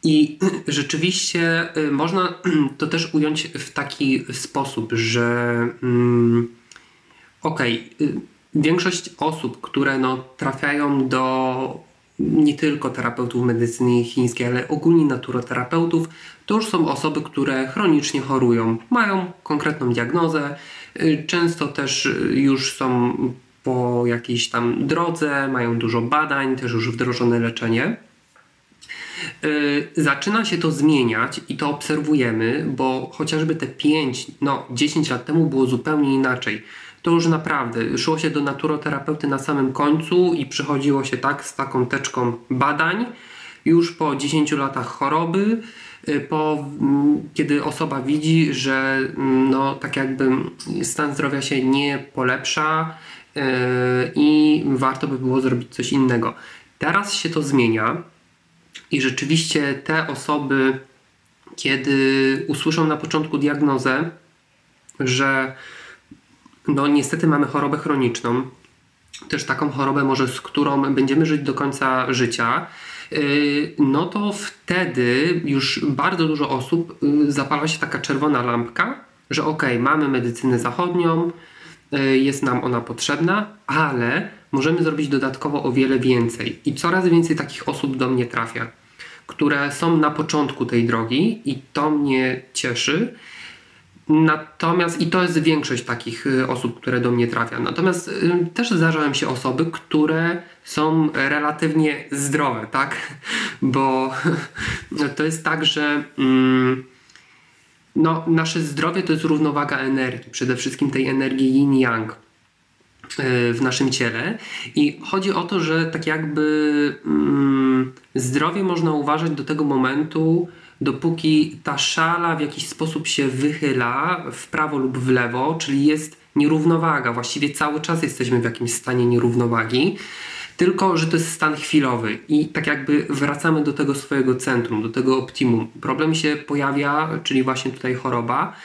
I rzeczywiście y, można to też ująć w taki sposób, że mm, okej, okay, większość osób, które no, trafiają do nie tylko terapeutów medycyny chińskiej, ale ogólnie naturoterapeutów, to już są osoby, które chronicznie chorują, mają konkretną diagnozę, y, często też już są po jakiejś tam drodze, mają dużo badań, też już wdrożone leczenie. Y, zaczyna się to zmieniać i to obserwujemy, bo chociażby te 5, no 10 lat temu było zupełnie inaczej to już naprawdę szło się do naturoterapeuty na samym końcu i przychodziło się tak z taką teczką badań już po 10 latach choroby, y, po, mm, kiedy osoba widzi, że mm, no, tak jakby stan zdrowia się nie polepsza yy, i warto by było zrobić coś innego. Teraz się to zmienia i rzeczywiście te osoby, kiedy usłyszą na początku diagnozę, że no niestety mamy chorobę chroniczną, też taką chorobę może, z którą będziemy żyć do końca życia, y, no to wtedy już bardzo dużo osób y, zapala się taka czerwona lampka, że ok, mamy medycynę zachodnią, y, jest nam ona potrzebna, ale możemy zrobić dodatkowo o wiele więcej. I coraz więcej takich osób do mnie trafia, które są na początku tej drogi i to mnie cieszy. Natomiast, i to jest większość takich y, osób, które do mnie trafia. Natomiast y, też zdarzają się osoby, które są relatywnie zdrowe, tak? Bo to jest tak, że mm, no, nasze zdrowie to jest równowaga energii, przede wszystkim tej energii yin-yang y, w naszym ciele. I chodzi o to, że tak jakby mm, zdrowie można uważać do tego momentu, dopóki ta szala w jakiś sposób się wychyla w prawo lub w lewo, czyli jest nierównowaga. Właściwie cały czas jesteśmy w jakimś stanie nierównowagi, tylko że to jest stan chwilowy i tak jakby wracamy do tego swojego centrum, do tego optimum. Problem się pojawia, czyli właśnie tutaj choroba,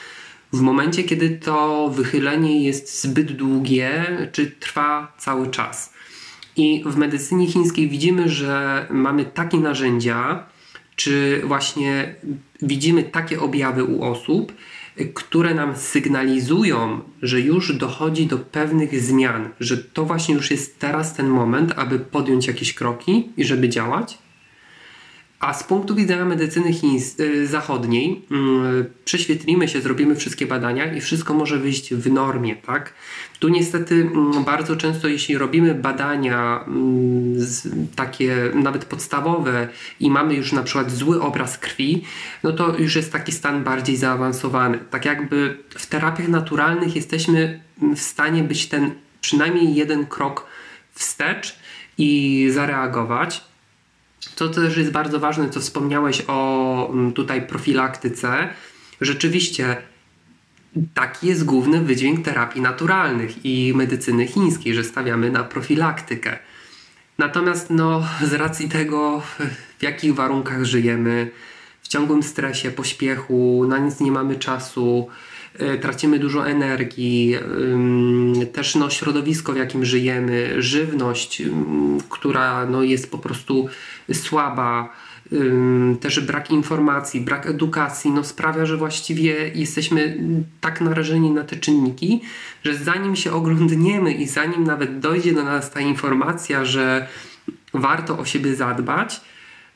w momencie, kiedy to wychylenie jest zbyt długie, czy trwa cały czas. I w medycynie chińskiej widzimy, że mamy takie narzędzia, czy właśnie widzimy takie objawy u osób, które nam sygnalizują, że już dochodzi do pewnych zmian, że to właśnie już jest teraz ten moment, aby podjąć jakieś kroki i żeby działać? A z punktu widzenia medycyny y, zachodniej yy, prześwietlimy się, zrobimy wszystkie badania i wszystko może wyjść w normie, tak? Tu niestety yy, bardzo często, jeśli robimy badania yy, takie nawet podstawowe i mamy już na przykład zły obraz krwi, no to już jest taki stan bardziej zaawansowany. Tak jakby w terapiach naturalnych jesteśmy w stanie być ten przynajmniej jeden krok wstecz i zareagować to też jest bardzo ważne, co wspomniałeś o mm, tutaj profilaktyce. Rzeczywiście taki jest główny wydźwięk terapii naturalnych i medycyny chińskiej, że stawiamy na profilaktykę. Natomiast no, z racji tego, w jakich warunkach żyjemy, w ciągłym stresie, pośpiechu, na nic nie mamy czasu, tracimy dużo energii, też no, środowisko, w jakim żyjemy, żywność, która no, jest po prostu słaba, też brak informacji, brak edukacji, no, sprawia, że właściwie jesteśmy tak narażeni na te czynniki, że zanim się oglądniemy i zanim nawet dojdzie do nas ta informacja, że warto o siebie zadbać,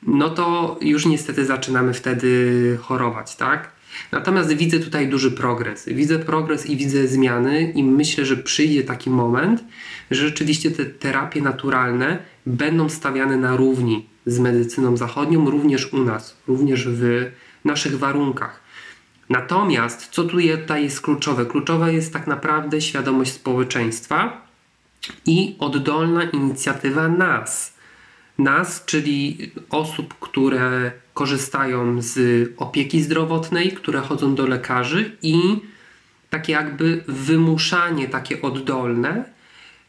no to już niestety zaczynamy wtedy chorować, tak? Natomiast widzę tutaj duży progres. Widzę progres i widzę zmiany, i myślę, że przyjdzie taki moment, że rzeczywiście te terapie naturalne będą stawiane na równi z medycyną zachodnią, również u nas, również w naszych warunkach. Natomiast co tutaj jest kluczowe? Kluczowe jest tak naprawdę świadomość społeczeństwa i oddolna inicjatywa nas. Nas, czyli osób, które korzystają z opieki zdrowotnej, które chodzą do lekarzy i takie jakby wymuszanie takie oddolne,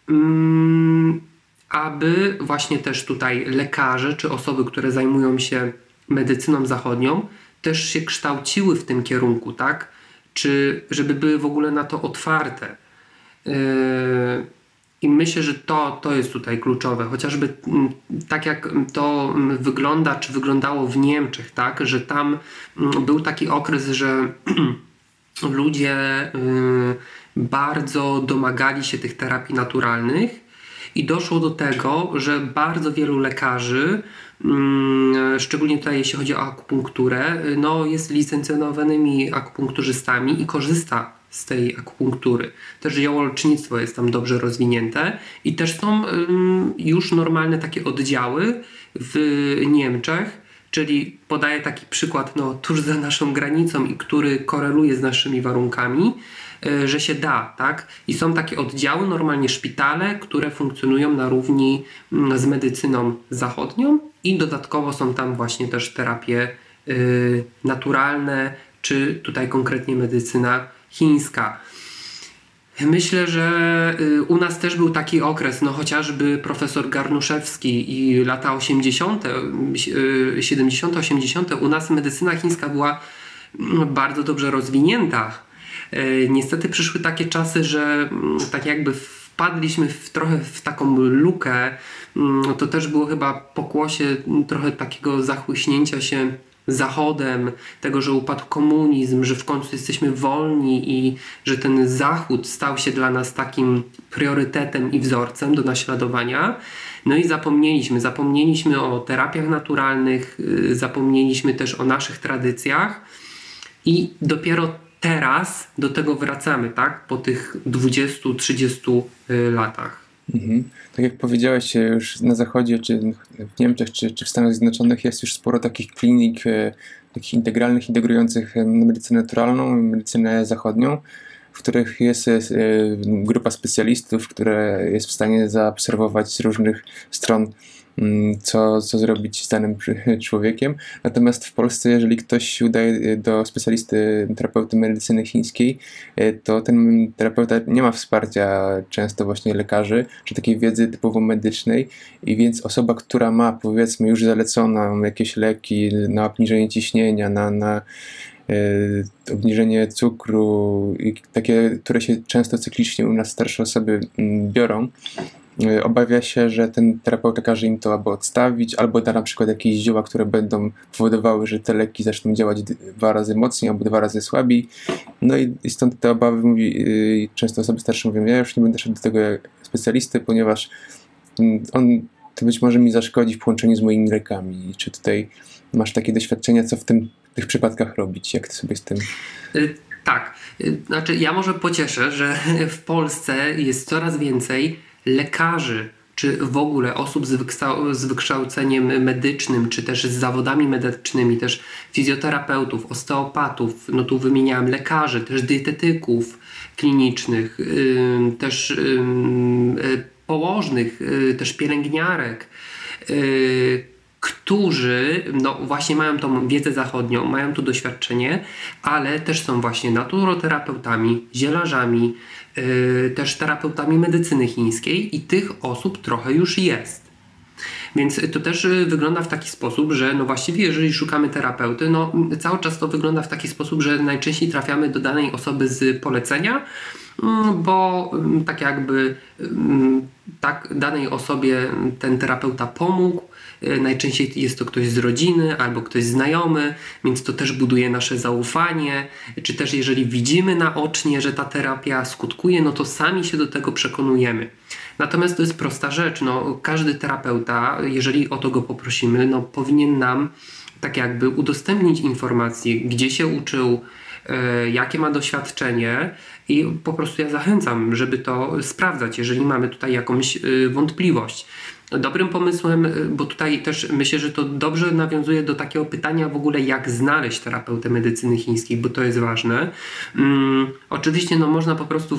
mm, aby właśnie też tutaj lekarze czy osoby, które zajmują się medycyną zachodnią, też się kształciły w tym kierunku, tak? Czy żeby były w ogóle na to otwarte. Yy, i myślę, że to, to jest tutaj kluczowe, chociażby mm, tak jak to mm, wygląda, czy wyglądało w Niemczech, tak, że tam mm, był taki okres, że ludzie y, bardzo domagali się tych terapii naturalnych i doszło do tego, że bardzo wielu lekarzy, szczególnie tutaj jeśli chodzi o akupunkturę, no jest licencjonowanymi akupunkturzystami i korzysta z tej akupunktury. Też jołolecznictwo jest tam dobrze rozwinięte i też są już normalne takie oddziały w Niemczech, czyli podaję taki przykład no, tuż za naszą granicą i który koreluje z naszymi warunkami. że się da, tak? I są takie oddziały, normalnie szpitale, które funkcjonują na równi z medycyną zachodnią i dodatkowo są tam właśnie też terapie naturalne, czy tutaj konkretnie medycyna chińska. Myślę, że y, u nas też był taki okres, no chociażby profesor Garnuszewski i lata 80., 70., 80., u nas medycyna chińska była mm, bardzo dobrze rozwinięta. Y, niestety przyszły takie czasy, że mm, tak jakby wpadliśmy w trochę w taką lukę. Mm, to też było chyba pokłosie trochę takiego zachłyśnięcia się Zachodem, tego, że upadł komunizm, że w końcu jesteśmy wolni i że ten Zachód stał się dla nas takim priorytetem i wzorcem do naśladowania. No i zapomnieliśmy, zapomnieliśmy o terapiach naturalnych, y, zapomnieliśmy też o naszych tradycjach i dopiero teraz do tego wracamy, tak? Po tych 20-30 y, latach. Mhm. Tak jak powiedziałeś, już na zachodzie, czy w Niemczech, czy, czy w Stanach Zjednoczonych jest już sporo takich klinik, e, takich integralnych, integrujących medycynę naturalną i medycynę zachodnią, w których jest e, grupa specjalistów, która jest w stanie zaobserwować z różnych stron co, co zrobić z danym człowiekiem. Natomiast w Polsce, jeżeli ktoś się udaje do specjalisty terapeuty medycyny chińskiej, e, to ten terapeuta nie ma wsparcia często właśnie lekarzy, czy takiej wiedzy typowo medycznej i więc osoba, która ma powiedzmy już zalecone jakieś leki na obniżenie ciśnienia, na, na e, obniżenie cukru, takie, które się często cyklicznie u nas starsze osoby mm, biorą, obawia się, że ten terapeuta każe im to albo odstawić, albo da na przykład jakieś zioła, które będą powodowały, że te leki zaczną działać dwa razy mocniej albo dwa razy słabiej. No i, stąd te obawy mówi, yy, często osoby starsze mówią, ja już nie będę szedł do tego specjalisty, ponieważ mm, on to być może mi zaszkodzi w połączeniu z moimi lekami. Czy tutaj masz takie doświadczenia, co w tym, tych przypadkach robić? Jak ty sobie z tym... Y, tak, y, znaczy ja może pocieszę, że w Polsce jest coraz więcej lekarzy, czy w ogóle osób z wykształceniem medycznym, czy też z zawodami medycznymi, też fizjoterapeutów, osteopatów, no tu wymieniałem lekarzy, też dietetyków klinicznych, też położnych, yy, też pielęgniarek, y, którzy no właśnie mają tą wiedzę zachodnią, mają tu doświadczenie, ale też są właśnie naturoterapeutami, zielarzami, też terapeutami medycyny chińskiej i tych osób trochę już jest. Więc to też y, wygląda w taki sposób, że no właściwie jeżeli szukamy terapeuty, no cały czas to wygląda w taki sposób, że najczęściej trafiamy do danej osoby z polecenia, mm, bo mm, tak jakby mm, tak danej osobie ten terapeuta pomógł, najczęściej jest to ktoś z rodziny albo ktoś znajomy, więc to też buduje nasze zaufanie. Czy też jeżeli widzimy naocznie, że ta terapia skutkuje, no to sami się do tego przekonujemy. Natomiast to jest prosta rzecz. No, każdy terapeuta, jeżeli o to go poprosimy, no, powinien nam tak jakby udostępnić informacje, gdzie się uczył, e, jakie ma doświadczenie i po prostu ja zachęcam, żeby to sprawdzać, jeżeli mamy tutaj jakąś e, wątpliwość dobrym pomysłem, y, bo tutaj też myślę, że to dobrze nawiązuje do takiego pytania w ogóle, jak znaleźć terapeutę medycyny chińskiej, bo to jest ważne. Um, oczywiście no, można po prostu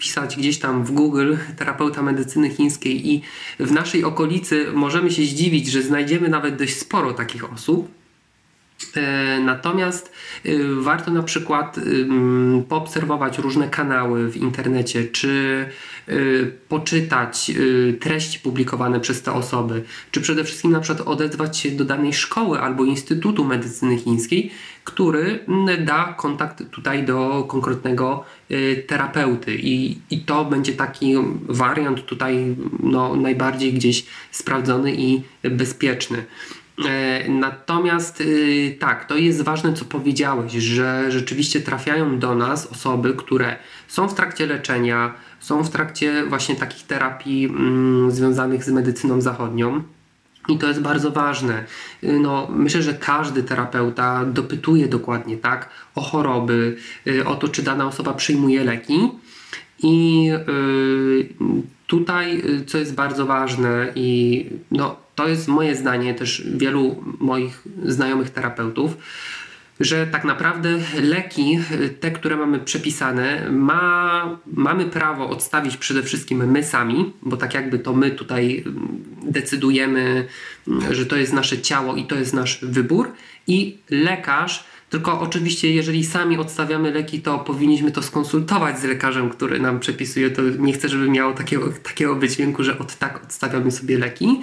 wpisać gdzieś tam w Google terapeuta medycyny chińskiej i w naszej okolicy możemy się zdziwić, że znajdziemy nawet dość sporo takich osób. E, natomiast e, warto na przykład poobserwować różne kanały w internecie, czy poczytać treści publikowane przez te osoby, czy przede wszystkim na przykład odezwać się do danej szkoły albo Instytutu Medycyny Chińskiej, który da kontakt tutaj do konkretnego terapeuty i, i to będzie taki wariant tutaj no, najbardziej gdzieś sprawdzony i bezpieczny. E, natomiast y, tak, to jest ważne, co powiedziałeś, że rzeczywiście trafiają do nas osoby, które są w trakcie leczenia, są w trakcie właśnie takich terapii mm, związanych z medycyną zachodnią. I to jest bardzo ważne. Y, no, myślę, że każdy terapeuta dopytuje dokładnie tak o choroby, y, o to, czy dana osoba przyjmuje leki. I tutaj, co jest bardzo ważne, i no, to jest moje zdanie, też wielu moich znajomych terapeutów, że tak naprawdę leki, te, które mamy przepisane, ma, mamy prawo odstawić przede wszystkim my sami, bo tak jakby to my tutaj mm, decydujemy, mm, że to jest nasze ciało i to jest nasz wybór, i lekarz. Tylko oczywiście, jeżeli sami odstawiamy leki, to powinniśmy to skonsultować z lekarzem, który nam przepisuje. To nie chcę, żeby miało takiego, takiego wydźwięku, że od tak odstawiamy sobie leki.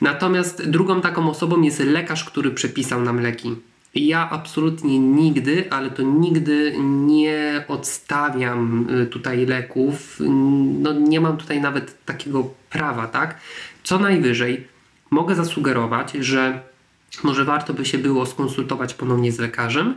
Natomiast drugą taką osobą jest lekarz, który przepisał nam leki. Ja absolutnie nigdy, ale to nigdy nie odstawiam y, tutaj leków. No nie mam tutaj nawet takiego prawa, tak? Co najwyżej mogę zasugerować, że może warto by się było skonsultować ponownie z lekarzem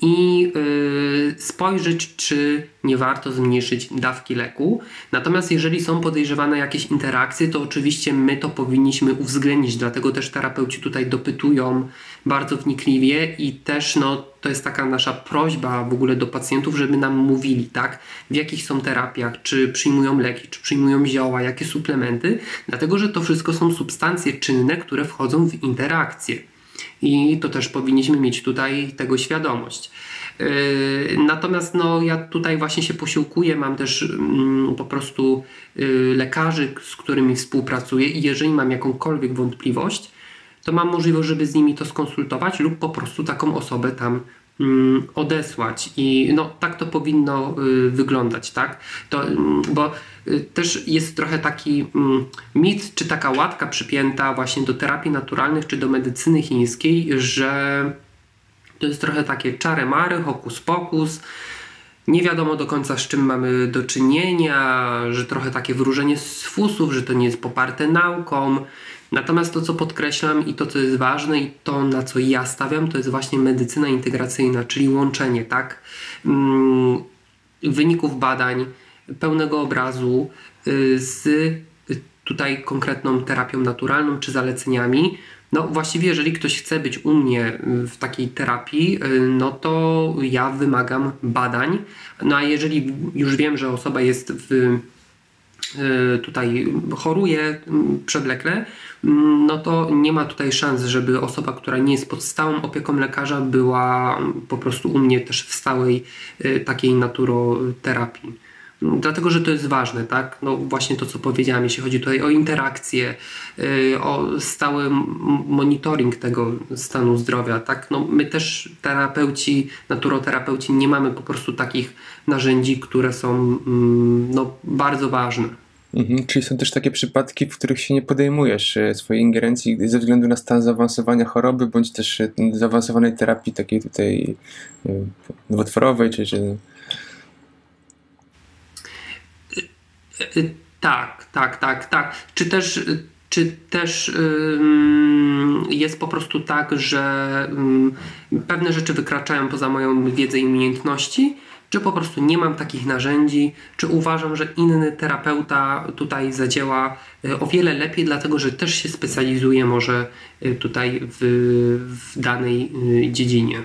i yy, spojrzeć, czy nie warto zmniejszyć dawki leku. Natomiast jeżeli są podejrzewane jakieś interakcje, to oczywiście my to powinniśmy uwzględnić, dlatego też terapeuci tutaj dopytują bardzo wnikliwie i też no, to jest taka nasza prośba w ogóle do pacjentów, żeby nam mówili, tak, w jakich są terapiach, czy przyjmują leki, czy przyjmują zioła, jakie suplementy, dlatego że to wszystko są substancje czynne, które wchodzą w interakcję. I to też powinniśmy mieć tutaj tego świadomość. Yy, natomiast no, ja tutaj właśnie się posiłkuję, mam też mm, po prostu yy, lekarzy, z którymi współpracuję i jeżeli mam jakąkolwiek wątpliwość, to mam możliwość, żeby z nimi to skonsultować lub po prostu taką osobę tam mm, odesłać. I no, tak to powinno y, wyglądać, tak? To, mm, bo y, też jest trochę taki mm, mit, czy taka łatka przypięta właśnie do terapii naturalnych, czy do medycyny chińskiej, że to jest trochę takie czary-mary, hokus pokus. Nie wiadomo do końca z czym mamy do czynienia, że trochę takie wróżenie z fusów, że to nie jest poparte nauką. Natomiast to, co podkreślam i to, co jest ważne i to, na co ja stawiam, to jest właśnie medycyna integracyjna, czyli łączenie, tak, mm, wyników badań, pełnego obrazu y, z tutaj konkretną terapią naturalną czy zaleceniami. No właściwie, jeżeli ktoś chce być u mnie w takiej terapii, y, no to ja wymagam badań. No a jeżeli już wiem, że osoba jest w Y, tutaj choruje mm, przewlekle, mm, no to nie ma tutaj szans, żeby osoba, która nie jest pod stałą opieką lekarza, była po prostu u mnie też w stałej y, takiej naturoterapii. Dlatego, że to jest ważne, tak? No właśnie to, co powiedziałem, jeśli chodzi tutaj o interakcje, y, o stały monitoring tego stanu zdrowia, tak? No my też terapeuci, naturoterapeuci nie mamy po prostu takich narzędzi, które są mm, no, bardzo ważne. Mhm, czyli są też takie przypadki, w których się nie podejmujesz e, swojej ingerencji ze względu na stan zaawansowania choroby, bądź też e, zaawansowanej terapii takiej tutaj e, nowotworowej, czy, czy... Tak, tak, tak, tak. Czy też, czy też jest po prostu tak, że pewne rzeczy wykraczają poza moją wiedzę i umiejętności, czy po prostu nie mam takich narzędzi, czy uważam, że inny terapeuta tutaj zadziała e, o wiele lepiej, dlatego że też się specjalizuje może tutaj w, w danej dziedzinie.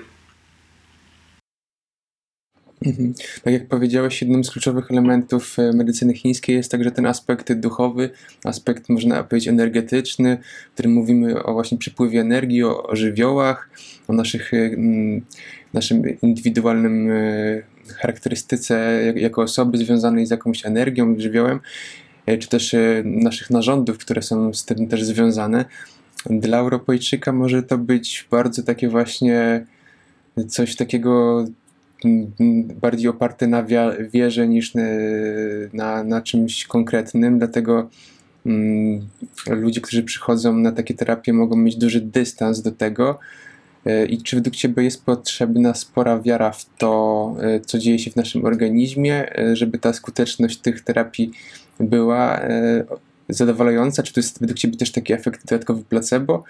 Mhm. Tak jak powiedziałeś, jednym z kluczowych elementów medycyny chińskiej jest także ten aspekt duchowy, aspekt można powiedzieć energetyczny, w którym mówimy o właśnie przepływie energii, o, o żywiołach, o naszych, naszym indywidualnym charakterystyce jako osoby związanej z jakąś energią, żywiołem, e, czy też e, naszych narządów, które są z tym też związane. Dla Europejczyka może to być bardzo takie właśnie coś takiego bardziej oparte na wierze niż na, na czymś konkretnym, dlatego ludzie, którzy przychodzą na takie terapie mogą mieć duży dystans do tego, E, I czy według Ciebie jest potrzebna spora wiara w to, e, co dzieje się w naszym organizmie, e, żeby ta skuteczność tych terapii była zadowalająca? Czy to jest według Ciebie też taki efekt dodatkowy placebo?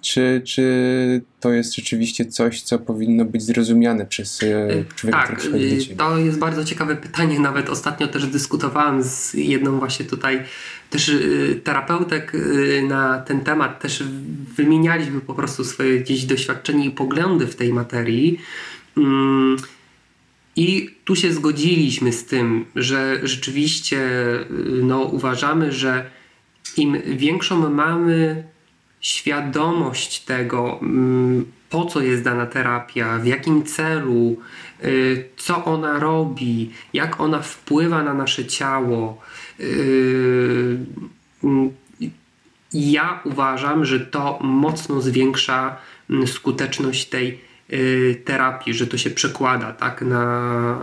Czy, czy to jest rzeczywiście coś, co powinno być zrozumiane przez człowieka, tak, to jest bardzo ciekawe pytanie. Nawet ostatnio też dyskutowałem z jedną właśnie tutaj też terapeutek na ten temat też wymienialiśmy po prostu swoje gdzieś doświadczenie i poglądy w tej materii. I tu się zgodziliśmy z tym, że rzeczywiście y, no, uważamy, że im większą mamy świadomość tego, mm, po co jest dana terapia, w jakim celu, y, co ona robi, jak ona wpływa na nasze ciało. Y, ja uważam, że to mocno zwiększa mm, skuteczność tej terapii, że to się przekłada tak na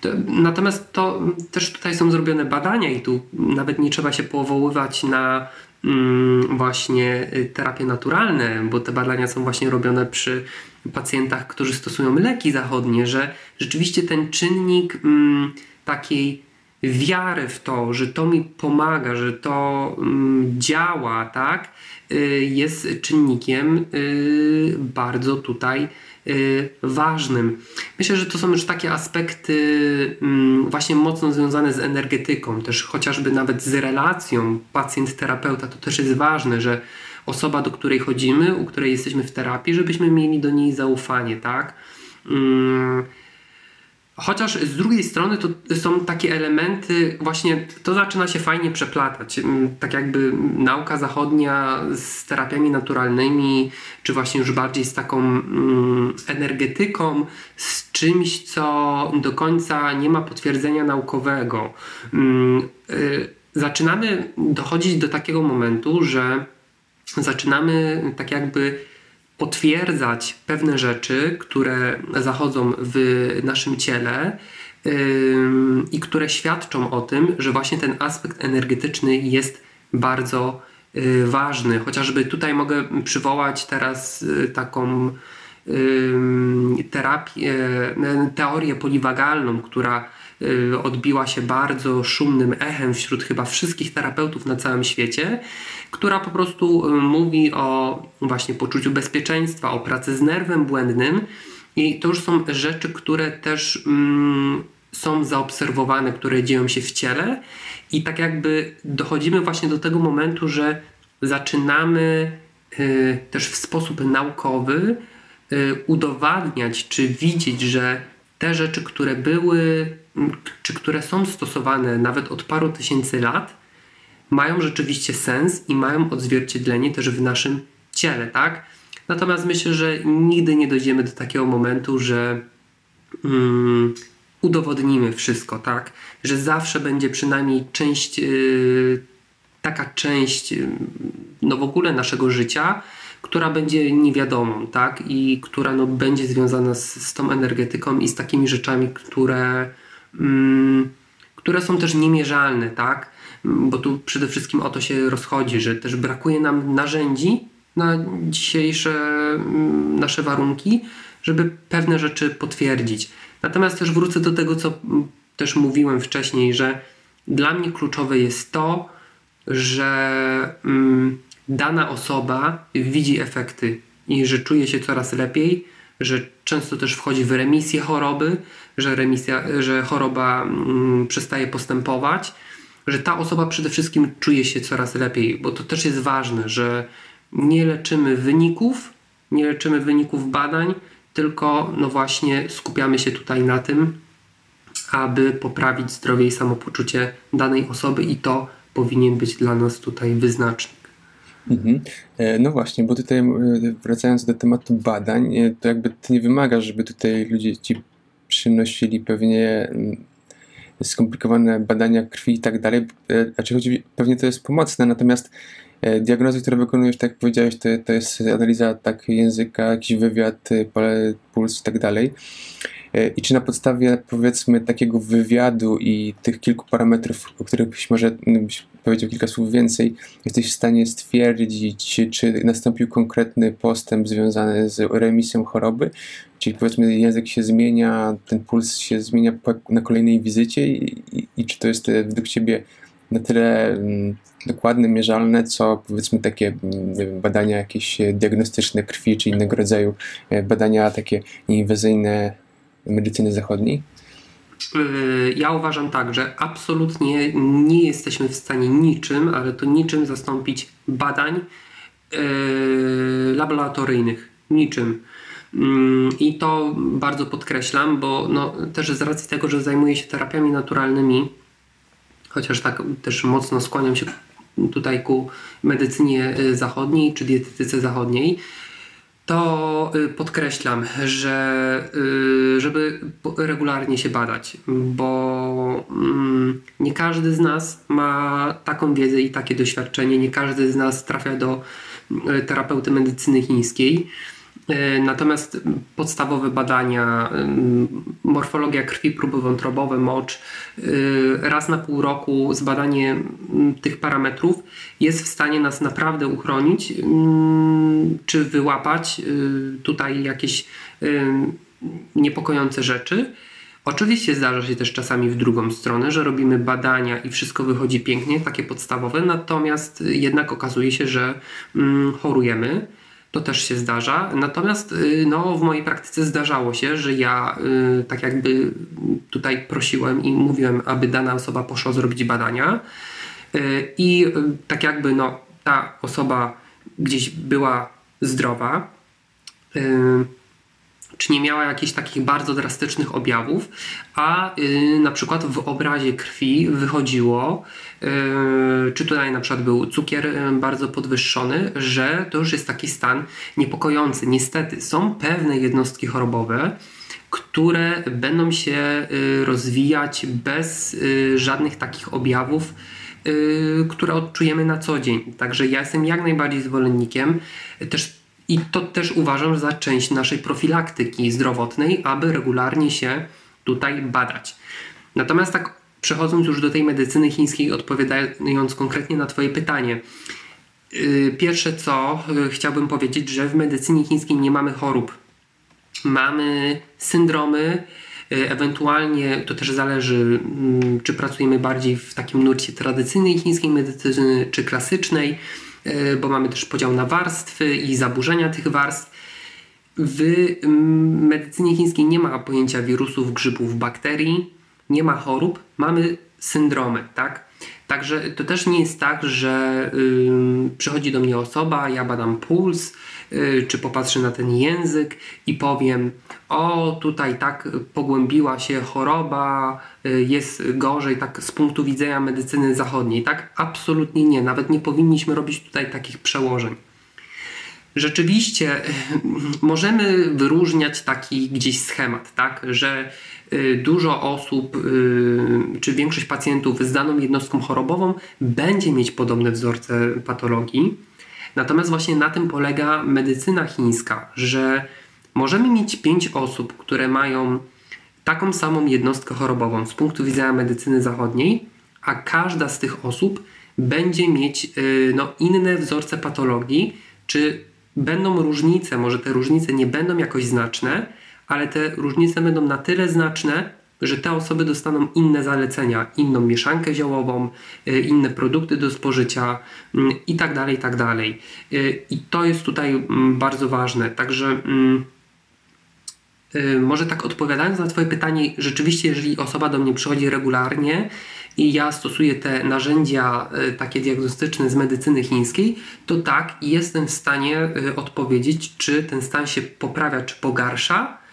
to, natomiast to też tutaj są zrobione badania i tu nawet nie trzeba się powoływać na właśnie y, terapie naturalne, bo te badania są właśnie robione przy pacjentach, którzy stosują leki zachodnie, że rzeczywiście ten czynnik takiej wiary w to, że to mi pomaga, że to działa, tak, y, jest czynnikiem y, bardzo tutaj Y, ważnym. Myślę, że to są już takie aspekty mm, właśnie mocno związane z energetyką, też chociażby nawet z relacją pacjent-terapeuta. To też jest ważne, że osoba, do której chodzimy, u której jesteśmy w terapii, żebyśmy mieli do niej zaufanie, tak? Chociaż z drugiej strony to są takie elementy, właśnie to zaczyna się fajnie przeplatać. Mm, tak jakby nauka zachodnia z terapiami naturalnymi, czy właśnie już bardziej z taką mm, energetyką, z czymś, co do końca nie ma potwierdzenia naukowego. Mm, y, zaczynamy dochodzić do takiego momentu, że zaczynamy tak jakby potwierdzać pewne rzeczy, które zachodzą w naszym ciele i które świadczą o tym, że właśnie ten aspekt energetyczny jest bardzo y, ważny. Chociażby tutaj mogę przywołać teraz y, taką terapię, teorię poliwagalną, która Y, odbiła się bardzo szumnym echem wśród chyba wszystkich terapeutów na całym świecie, która po prostu y, mówi o właśnie poczuciu bezpieczeństwa, o pracy z nerwem błędnym. I to już są rzeczy, które też mm, są zaobserwowane, które dzieją się w ciele, i tak jakby dochodzimy właśnie do tego momentu, że zaczynamy y, też w sposób naukowy y, udowadniać czy widzieć, że te rzeczy, które były czy które są stosowane nawet od paru tysięcy lat, mają rzeczywiście sens i mają odzwierciedlenie też w naszym ciele, tak? Natomiast myślę, że nigdy nie dojdziemy do takiego momentu, że um, udowodnimy wszystko, tak? Że zawsze będzie przynajmniej część, yy, taka część, yy, no w ogóle naszego życia, która będzie niewiadomą, tak? I która no, będzie związana z, z tą energetyką i z takimi rzeczami, które Mm, które są też niemierzalne, tak? Bo tu przede wszystkim o to się rozchodzi, że też brakuje nam narzędzi na dzisiejsze mm, nasze warunki, żeby pewne rzeczy potwierdzić. Natomiast też wrócę do tego, co też mówiłem wcześniej, że dla mnie kluczowe jest to, że mm, dana osoba widzi efekty i że czuje się coraz lepiej, że często też wchodzi w remisję choroby, że, remisja, że choroba mm, przestaje postępować, że ta osoba przede wszystkim czuje się coraz lepiej, bo to też jest ważne, że nie leczymy wyników, nie leczymy wyników badań, tylko no właśnie skupiamy się tutaj na tym, aby poprawić zdrowie i samopoczucie danej osoby i to powinien być dla nas tutaj wyznacznik. Mhm. E, no właśnie, bo tutaj e, wracając do tematu badań, e, to jakby to nie wymaga, żeby tutaj ludzie ci przynosili pewnie mm, skomplikowane badania krwi i tak dalej. Znaczy chodzi, pewnie to jest pomocne, natomiast diagnozy, które wykonujesz, tak jak powiedziałeś, to, to jest analiza tak języka, jakiś wywiad, puls i tak dalej. I czy na podstawie powiedzmy takiego wywiadu i tych kilku parametrów, o których byś może byś powiedział kilka słów więcej, jesteś w stanie stwierdzić, czy nastąpił konkretny postęp związany z remisją choroby? Czyli powiedzmy język się zmienia, ten puls się zmienia na kolejnej wizycie i, i, i czy to jest według Ciebie na tyle mm, dokładne, mierzalne, co powiedzmy takie mm, badania jakieś diagnostyczne krwi czy innego rodzaju e, badania takie nieinwazyjne medycyny zachodniej? Yy, ja uważam tak, że absolutnie nie jesteśmy w stanie niczym, ale to niczym zastąpić badań yy, laboratoryjnych. Niczym. Yy, I to bardzo podkreślam, bo no, też z racji tego, że zajmuję się terapiami naturalnymi, chociaż tak też mocno skłaniam się tutaj ku medycynie zachodniej czy dietetyce zachodniej, to y, podkreślam, że y, żeby regularnie się badać, bo mm, nie każdy z nas ma taką wiedzę i takie doświadczenie, nie każdy z nas trafia do y, terapeuty medycyny chińskiej. E, natomiast podstawowe badania, morfologia krwi, próby wątrobowe, mocz, e, raz na pół roku zbadanie tych parametrów jest w stanie nas naprawdę uchronić, czy wyłapać e, tutaj jakieś niepokojące rzeczy. Oczywiście zdarza się też czasami w drugą stronę, że robimy badania i wszystko wychodzi pięknie, takie podstawowe, natomiast jednak okazuje się, że chorujemy. To też się zdarza. Natomiast y, no, w mojej praktyce zdarzało się, że ja y, tak jakby tutaj prosiłem i mówiłem, aby dana osoba poszła zrobić badania. Y, I tak jakby no, ta osoba gdzieś była zdrowa czy nie miała jakichś takich bardzo drastycznych objawów, a y, na przykład w obrazie krwi wychodziło, y, czy tutaj na przykład był cukier y, bardzo podwyższony, że to już jest taki stan niepokojący. Niestety są pewne jednostki chorobowe, które będą się rozwijać bez żadnych takich objawów, które odczujemy na co dzień. Także ja jestem jak najbardziej zwolennikiem też i to też uważam za część naszej profilaktyki zdrowotnej, aby regularnie się tutaj badać. Natomiast tak przechodząc już do tej medycyny chińskiej, odpowiadając konkretnie na Twoje pytanie. Y, pierwsze co y, chciałbym powiedzieć, że w medycynie chińskiej nie mamy chorób. Mamy syndromy, y, ewentualnie to też zależy, mm, czy pracujemy bardziej w takim nurcie tradycyjnej chińskiej medycyny, czy klasycznej. E, bo mamy też podział na warstwy i zaburzenia tych warstw. W mm, medycynie chińskiej nie ma pojęcia wirusów, grzybów, bakterii, nie ma chorób, mamy syndromy, tak? Także to też nie jest tak, że yy, przychodzi do mnie osoba, ja badam puls, yy, czy popatrzę na ten język i powiem: O, tutaj tak pogłębiła się choroba, jest gorzej, tak z punktu widzenia medycyny zachodniej. Tak, absolutnie nie. Nawet nie powinniśmy robić tutaj takich przełożeń. Rzeczywiście możemy wyróżniać taki gdzieś schemat, tak, że Y, dużo osób, y, czy większość pacjentów z daną jednostką chorobową będzie mieć podobne wzorce patologii. Natomiast właśnie na tym polega medycyna chińska, że możemy mieć pięć osób, które mają taką samą jednostkę chorobową z punktu widzenia medycyny zachodniej, a każda z tych osób będzie mieć y, no, inne wzorce patologii, czy będą różnice, może te różnice nie będą jakoś znaczne, ale te różnice będą na tyle znaczne, że te osoby dostaną inne zalecenia, inną mieszankę ziołową, y, inne produkty do spożycia mm, itd. Tak y, I to jest tutaj mm, bardzo ważne. Także mm, może tak odpowiadając na Twoje pytanie, rzeczywiście, jeżeli osoba do mnie przychodzi regularnie i ja stosuję te narzędzia takie diagnostyczne z medycyny chińskiej, to tak, jestem w stanie odpowiedzieć, czy ten stan się poprawia, czy pogarsza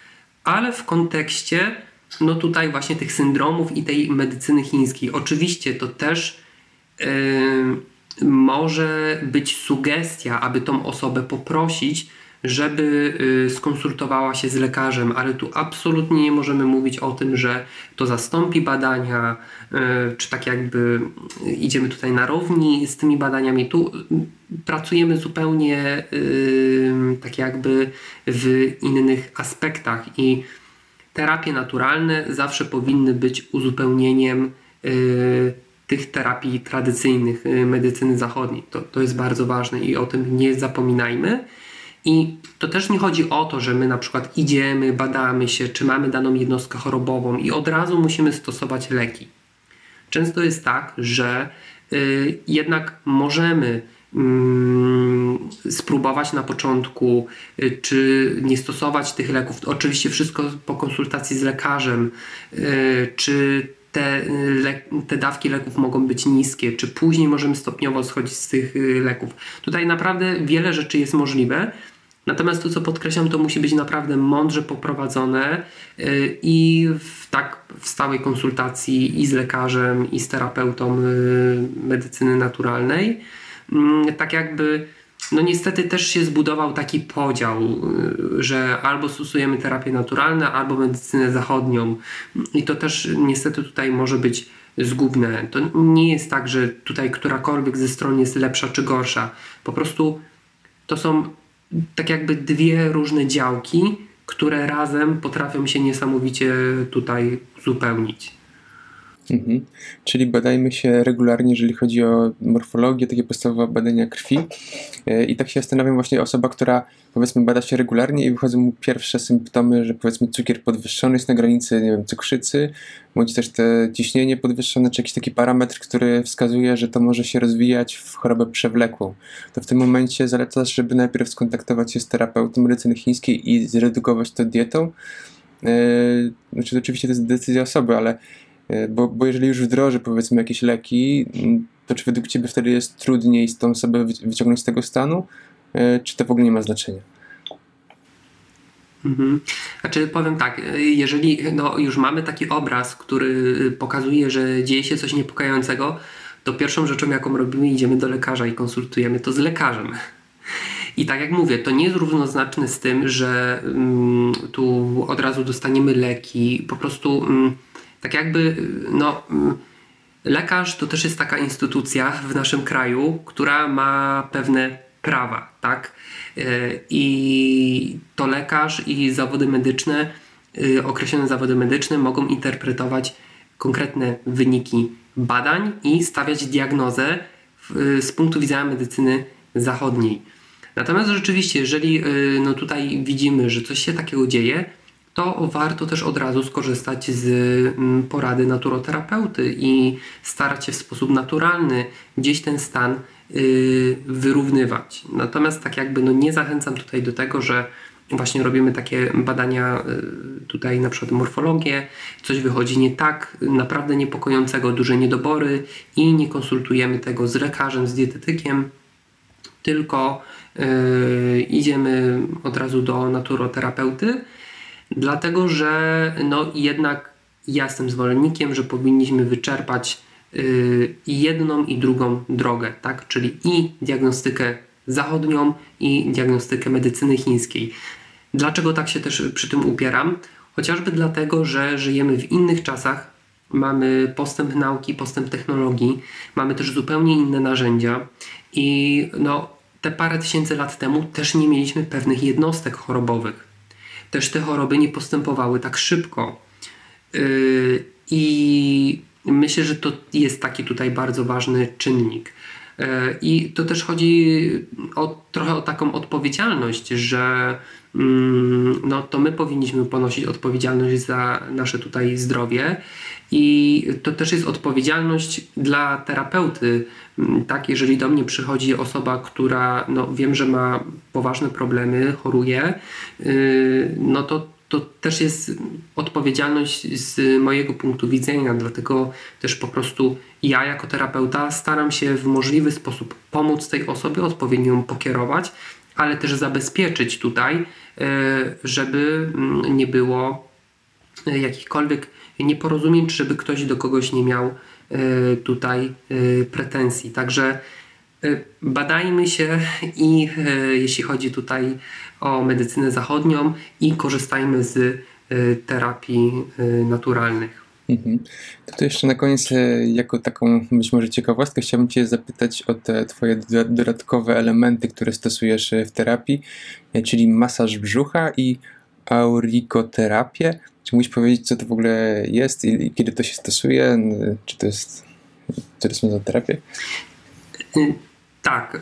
ale w kontekście no tutaj właśnie tych syndromów i tej medycyny chińskiej. Oczywiście to też yy, może być sugestia, aby tą osobę poprosić, żeby y, skonsultowała się z lekarzem, ale tu absolutnie nie możemy mówić o tym, że to zastąpi badania, y, czy tak jakby idziemy tutaj na równi z tymi badaniami. Tu pracujemy zupełnie y, tak jakby w innych aspektach i terapie naturalne zawsze powinny być uzupełnieniem tych terapii tradycyjnych medycyny zachodniej. To, to jest bardzo ważne i o tym nie zapominajmy. I to też nie chodzi o to, że my na przykład idziemy, badamy się, czy mamy daną jednostkę chorobową i od razu musimy stosować leki. Często jest tak, że y, jednak możemy y, spróbować na początku, y, czy nie stosować tych leków. Oczywiście wszystko po konsultacji z lekarzem, y, czy te, le, te dawki leków mogą być niskie, czy później możemy stopniowo schodzić z tych y, leków. Tutaj naprawdę wiele rzeczy jest możliwe, Natomiast to, co podkreślam, to musi być naprawdę mądrze poprowadzone y, i w, tak w stałej konsultacji i z lekarzem, i z terapeutą y, medycyny naturalnej. Mm, tak jakby no niestety też się zbudował taki podział, y, że albo stosujemy terapię naturalną, albo medycynę zachodnią. I to też niestety tutaj może być zgubne. To nie jest tak, że tutaj którakolwiek ze stron jest lepsza czy gorsza. Po prostu to są tak jakby dwie różne działki, które razem potrafią się niesamowicie tutaj uzupełnić. Mhm. Czyli badajmy się regularnie, jeżeli chodzi o morfologię, takie podstawowe badania krwi. E, I tak się zastanawiam właśnie osoba, która powiedzmy bada się regularnie i wychodzą mu pierwsze symptomy, że powiedzmy cukier podwyższony jest na granicy, nie wiem, cukrzycy, bądź też te ciśnienie podwyższone, czy jakiś taki parametr, który wskazuje, że to może się rozwijać w chorobę przewlekłą. To w tym momencie zalecasz, żeby najpierw skontaktować się z terapeutą medycyny chińskiej i zredukować to dietą. Yy, znaczy, oczywiście to jest decyzja osoby, ale bo, bo jeżeli już wdroży powiedzmy jakieś leki, to czy według Ciebie wtedy jest trudniej z tą osobę wyciągnąć z tego stanu, e, czy to w ogóle nie ma znaczenia? Mhm. Znaczy powiem tak, e, jeżeli no, już mamy taki obraz, który pokazuje, że dzieje się coś niepokojącego, to pierwszą rzeczą, jaką robimy, idziemy do lekarza i konsultujemy to z lekarzem. I tak jak mówię, to nie jest równoznaczne z tym, że mm, tu od razu dostaniemy leki. Po prostu mm, tak jakby, no, lekarz to też jest taka instytucja w naszym kraju, która ma pewne prawa, tak? E, I to lekarz i zawody medyczne, e, określone zawody medyczne mogą interpretować konkretne wyniki badań i stawiać diagnozę z punktu widzenia medycyny zachodniej. Natomiast rzeczywiście, jeżeli e, no tutaj widzimy, że coś się takiego dzieje, to warto też od razu skorzystać z mm, porady naturoterapeuty i starać się w sposób naturalny gdzieś ten stan y, wyrównywać. Natomiast tak jakby no nie zachęcam tutaj do tego, że właśnie robimy takie badania y, tutaj na przykład morfologię, coś wychodzi nie tak, naprawdę niepokojącego, duże niedobory i nie konsultujemy tego z lekarzem, z dietetykiem, tylko yy, idziemy od razu do naturoterapeuty Dlatego, że no jednak ja jestem zwolennikiem, że powinniśmy wyczerpać y, jedną i drugą drogę, tak? Czyli i diagnostykę zachodnią i diagnostykę medycyny chińskiej. Dlaczego tak się też przy tym upieram? Chociażby dlatego, że żyjemy w innych czasach, mamy postęp nauki, postęp technologii, mamy też zupełnie inne narzędzia i no, te parę tysięcy lat temu też nie mieliśmy pewnych jednostek chorobowych też te choroby nie postępowały tak szybko. Yy, I myślę, że to jest taki tutaj bardzo ważny czynnik. Yy, I to też chodzi o, trochę o taką odpowiedzialność, że mm, no, to my powinniśmy ponosić odpowiedzialność za nasze tutaj zdrowie i to też jest odpowiedzialność dla terapeuty. Mm, tak, jeżeli do mnie przychodzi osoba, która no, wiem, że ma poważne problemy, choruje, yy, no to, to też jest odpowiedzialność z mojego punktu widzenia, dlatego też po prostu ja jako terapeuta staram się w możliwy sposób pomóc tej osobie, odpowiednio ją pokierować, ale też zabezpieczyć tutaj, yy, żeby mm, nie było yy, jakichkolwiek nieporozumień, żeby ktoś do kogoś nie miał tutaj e, pretensji. Także e, badajmy się i jeśli chodzi tutaj o medycynę zachodnią i korzystajmy z terapii naturalnych. Mhm. To jeszcze na koniec, jako taką być może ciekawostkę, chciałbym Cię zapytać o te Twoje dodatkowe elementy, które stosujesz w terapii, czyli masaż brzucha i aurikoterapię. Czy mógłbyś powiedzieć, co to w ogóle jest i, i kiedy to się stosuje? Czy to jest, czy to jest za terapię? Tak.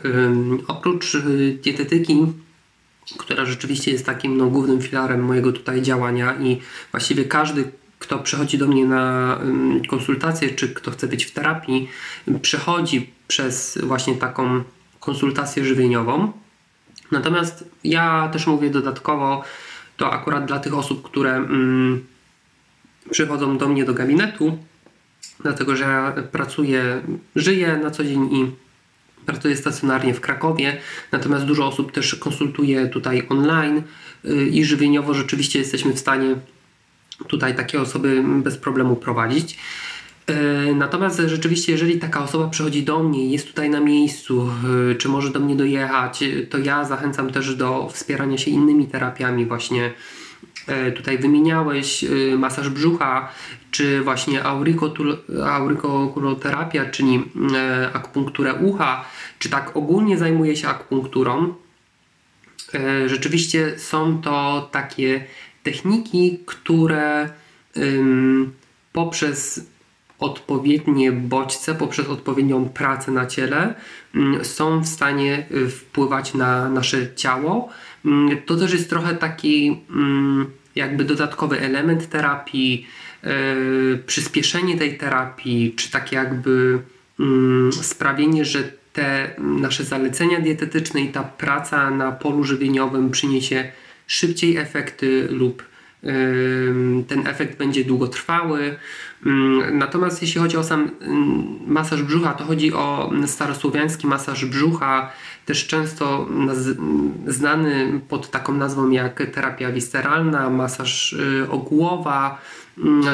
Oprócz y, dietetyki, która rzeczywiście jest takim no, głównym filarem mojego tutaj działania i właściwie każdy, kto przychodzi do mnie na konsultację, czy kto chce być w terapii, przechodzi przez właśnie taką konsultację żywieniową. Natomiast ja też mówię dodatkowo, to akurat dla tych osób, które mm, przychodzą do mnie do gabinetu, dlatego że ja pracuję, żyję na co dzień i pracuję stacjonarnie w Krakowie, natomiast dużo osób też konsultuje tutaj online yy, i żywieniowo rzeczywiście jesteśmy w stanie tutaj takie osoby bez problemu prowadzić. Natomiast rzeczywiście, jeżeli taka osoba przychodzi do mnie jest tutaj na miejscu, czy może do mnie dojechać, to ja zachęcam też do wspierania się innymi terapiami, właśnie tutaj wymieniałeś masaż brzucha, czy właśnie aurikokuloterapia, czyli akupunkturę ucha, czy tak ogólnie zajmuje się akupunkturą. Rzeczywiście są to takie techniki, które poprzez odpowiednie bodźce, poprzez odpowiednią pracę na ciele mm, są w stanie y, wpływać na nasze ciało. Mm, to też jest trochę taki mm, jakby dodatkowy element terapii, y, przyspieszenie tej terapii, czy tak jakby sprawienie, że te nasze zalecenia dietetyczne i ta praca na polu żywieniowym przyniesie szybciej efekty lub ten efekt będzie długotrwały. Natomiast jeśli chodzi o sam masaż brzucha, to chodzi o starosłowiański masaż brzucha, też często znany pod taką nazwą jak terapia wisteralna, masaż y, ogłowa.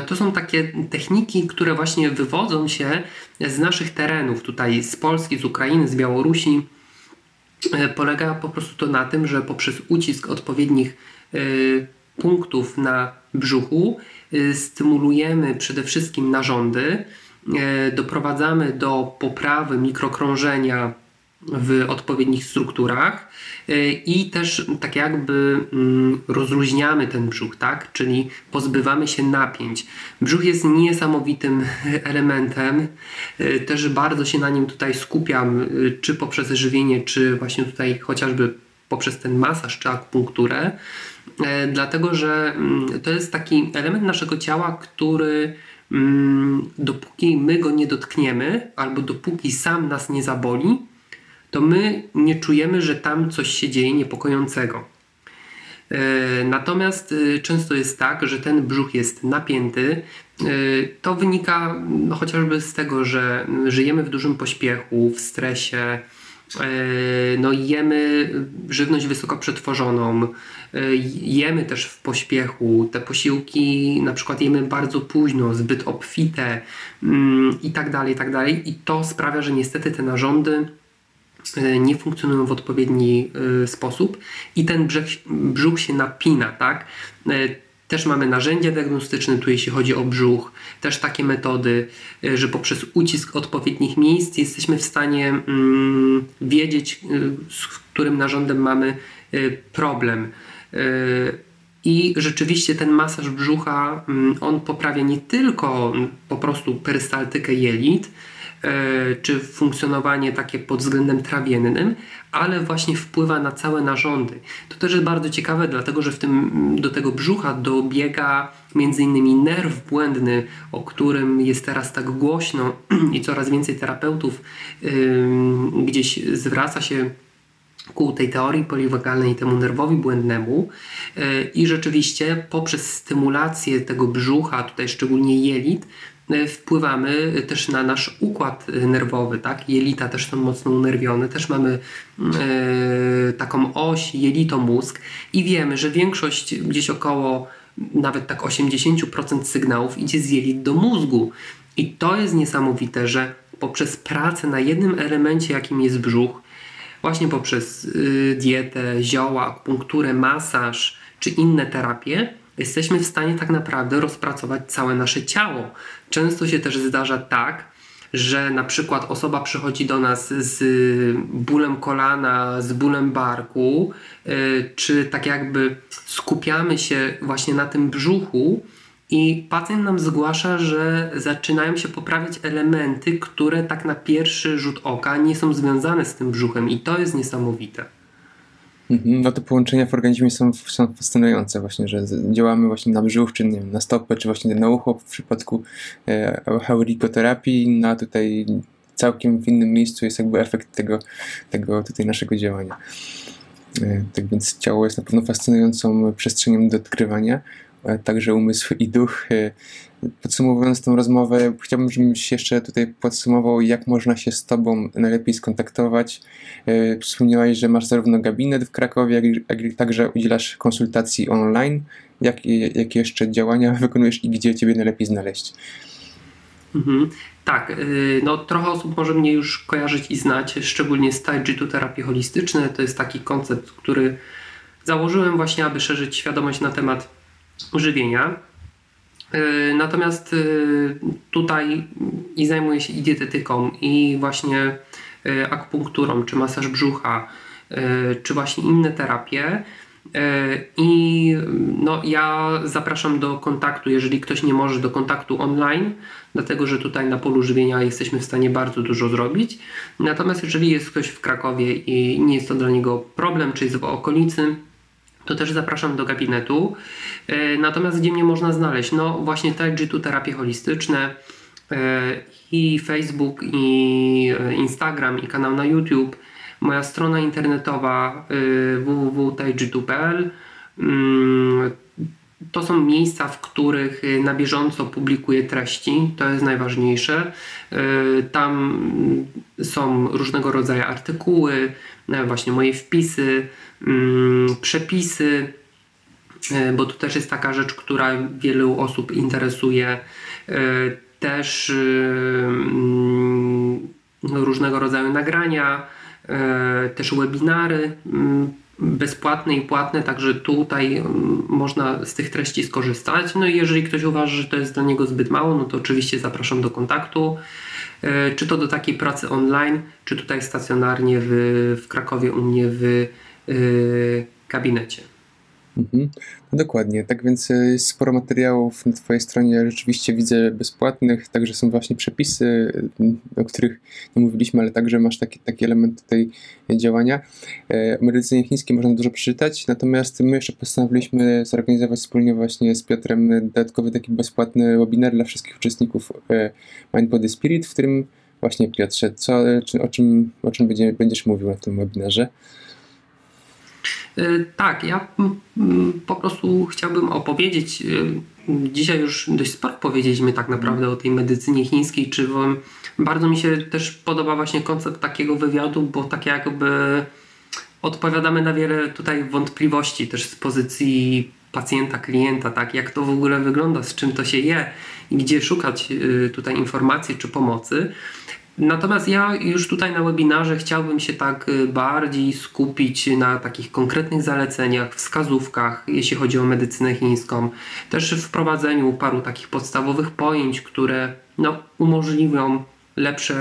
To są takie techniki, które właśnie wywodzą się z naszych terenów, tutaj z Polski, z Ukrainy, z Białorusi. E, polega po prostu to na tym, że poprzez ucisk odpowiednich y, punktów na brzuchu y, stymulujemy przede wszystkim narządy, y, doprowadzamy do poprawy mikrokrążenia w odpowiednich strukturach y, i też tak jakby mm, rozluźniamy ten brzuch, tak? Czyli pozbywamy się napięć. Brzuch jest niesamowitym elementem, też bardzo się na nim tutaj skupiam, czy poprzez żywienie, czy właśnie tutaj chociażby poprzez ten masaż czy akupunkturę. E, dlatego że mm, to jest taki element naszego ciała, który mm, dopóki my go nie dotkniemy, albo dopóki sam nas nie zaboli, to my nie czujemy, że tam coś się dzieje niepokojącego. E, natomiast e, często jest tak, że ten brzuch jest napięty. To wynika no, chociażby z tego, że żyjemy w dużym pośpiechu, w stresie, no jemy żywność wysoko przetworzoną, E, jemy też w pośpiechu, te posiłki na przykład jemy bardzo późno, zbyt obfite mm, i tak dalej, i tak dalej. I to sprawia, że niestety te narządy e, nie funkcjonują w odpowiedni e, sposób i ten brzuch, brzuch się napina, tak? Też mamy narzędzia diagnostyczne, tu jeśli chodzi o brzuch, też takie metody, że poprzez ucisk odpowiednich miejsc jesteśmy w stanie mm, wiedzieć, z którym narządem mamy problem. I rzeczywiście ten masaż brzucha, mm, on poprawia nie tylko po prostu perystaltykę jelit, czy funkcjonowanie takie pod względem trawiennym, ale właśnie wpływa na całe narządy. To też jest bardzo ciekawe, dlatego że w tym, do tego brzucha dobiega między innymi nerw błędny, o którym jest teraz tak głośno i coraz więcej terapeutów yy, gdzieś zwraca się ku tej teorii poliwagalnej, temu nerwowi błędnemu e, i rzeczywiście poprzez stymulację tego brzucha, tutaj szczególnie jelit, e, wpływamy też na nasz układ nerwowy, tak? Jelita też są mocno unerwione, też mamy e, taką oś jelito-mózg i wiemy, że większość gdzieś około nawet tak 80% sygnałów idzie z jelit do mózgu. I to jest niesamowite, że poprzez pracę na jednym elemencie, jakim jest brzuch, właśnie poprzez y, dietę, zioła, akupunkturę, masaż czy inne terapie, jesteśmy w stanie tak naprawdę rozpracować całe nasze ciało. Często się też zdarza tak, że na przykład osoba przychodzi do nas z bólem kolana, z bólem barku, y, czy tak jakby skupiamy się właśnie na tym brzuchu, i pacjent nam zgłasza, że zaczynają się poprawiać elementy, które tak na pierwszy rzut oka nie są związane z tym brzuchem, i to jest niesamowite. Mhm, no te połączenia w organizmie są, są fascynujące właśnie, że działamy właśnie na brzuch, czy nie wiem, na stopę, czy właśnie na ucho w przypadku e, heurikoterapii, no a tutaj całkiem w innym miejscu jest jakby efekt tego, tego tutaj naszego działania. E, tak więc ciało jest na pewno fascynującą przestrzenią do odkrywania. Także umysł i duch. E, podsumowując tę rozmowę, chciałbym, żebyś jeszcze tutaj podsumował, jak można się z Tobą najlepiej skontaktować. E, wspomniałeś, że masz zarówno gabinet w Krakowie, jak i także udzielasz konsultacji online. Jakie, jeszcze działania wykonujesz i gdzie Ciebie najlepiej znaleźć? Mhm. Tak, y, no trochę osób może mnie już kojarzyć i znać, szczególnie z Taiji terapii holistyczne. To jest taki koncept, który założyłem właśnie, aby szerzyć świadomość na temat żywienia. Y, natomiast y, tutaj i zajmuję się i dietetyką, i właśnie akupunkturą, czy masaż brzucha, czy właśnie inne terapie. I no, ja zapraszam do kontaktu, jeżeli ktoś nie może, do kontaktu online, dlatego że tutaj na polu żywienia jesteśmy w stanie bardzo dużo zrobić. Natomiast jeżeli jest ktoś w Krakowie i nie jest to dla niego problem, czy jest w okolicy, to też zapraszam do gabinetu. E, natomiast gdzie mnie można znaleźć? No właśnie Taiji terapie holistyczne e, i Facebook, i e, Instagram, i kanał na YouTube moja strona internetowa www.taiji.pl to są miejsca, w których na bieżąco publikuję treści, to jest najważniejsze. Tam są różnego rodzaju artykuły, właśnie moje wpisy, mm, przepisy, bo to też jest taka rzecz, która wielu osób interesuje. Też mm, różnego rodzaju nagrania, też webinary mm, bezpłatne i płatne, także tutaj mm, można z tych treści skorzystać. No i jeżeli ktoś uważa, że to jest dla niego zbyt mało, no to oczywiście zapraszam do kontaktu, e, czy to do takiej pracy online, czy tutaj stacjonarnie w, w Krakowie u mnie w y, gabinecie. Mhm. No dokładnie, tak więc e, sporo materiałów na Twojej stronie rzeczywiście widzę bezpłatnych, także są właśnie przepisy, o których nie mówiliśmy, ale także masz taki, taki element tutaj działania. O medycynie chińskiej można dużo przeczytać, natomiast my jeszcze postanowiliśmy zorganizować wspólnie właśnie z Piotrem dodatkowy taki bezpłatny webinar dla wszystkich uczestników Mind Body Spirit, w którym właśnie Piotrze, co, o czym, o czym będziesz mówił na tym webinarze? E, tak, ja po prostu chciałbym opowiedzieć. E, dzisiaj już dość sporo powiedzieliśmy tak naprawdę o tej medycynie chińskiej, czy bardzo mi się też podoba właśnie koncept takiego wywiadu, bo tak jakby odpowiadamy na wiele tutaj wątpliwości też z pozycji pacjenta, klienta, tak, jak to w ogóle wygląda, z czym to się je i gdzie szukać e, tutaj informacji czy pomocy. Natomiast ja już tutaj na webinarze chciałbym się tak y, bardziej skupić na takich konkretnych zaleceniach, wskazówkach, jeśli chodzi o medycynę chińską, też wprowadzeniu paru takich podstawowych pojęć, które no, umożliwią lepszy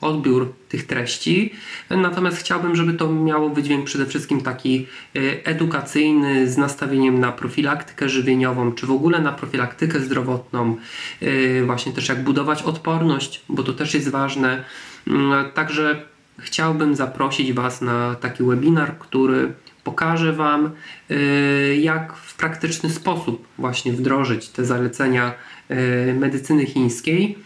odbiór tych treści. Natomiast chciałbym, żeby to miało wydźwięk przede wszystkim taki e, edukacyjny, z nastawieniem na profilaktykę żywieniową, czy w ogóle na profilaktykę zdrowotną, e, właśnie też jak budować odporność, bo to też jest ważne. Mm, także chciałbym zaprosić Was na taki webinar, który pokaże Wam, e, jak w praktyczny sposób właśnie wdrożyć te zalecenia medycyny chińskiej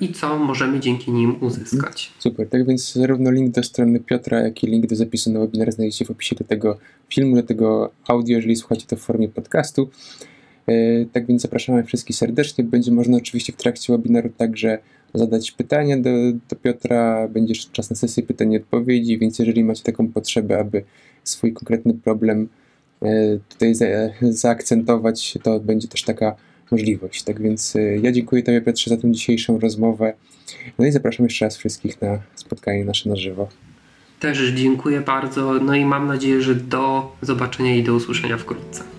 i co możemy dzięki nim uzyskać. Super, tak więc zarówno link do strony Piotra, jak i link do zapisu na webinar znajdziecie w opisie do tego filmu, do tego audio, jeżeli słuchacie to w formie podcastu. E, tak więc zapraszamy wszystkich serdecznie. Będzie można oczywiście w trakcie webinaru także zadać pytania do, do Piotra. Będzie czas na sesję pytań i odpowiedzi, więc jeżeli macie taką potrzebę, aby swój konkretny problem e, tutaj za, zaakcentować, to będzie też taka możliwość. Tak więc y, ja dziękuję Tobie Piotrze za tę dzisiejszą rozmowę. No i zapraszam jeszcze raz wszystkich na spotkanie nasze na żywo. Też dziękuję bardzo. No i mam nadzieję, że do zobaczenia i do usłyszenia wkrótce.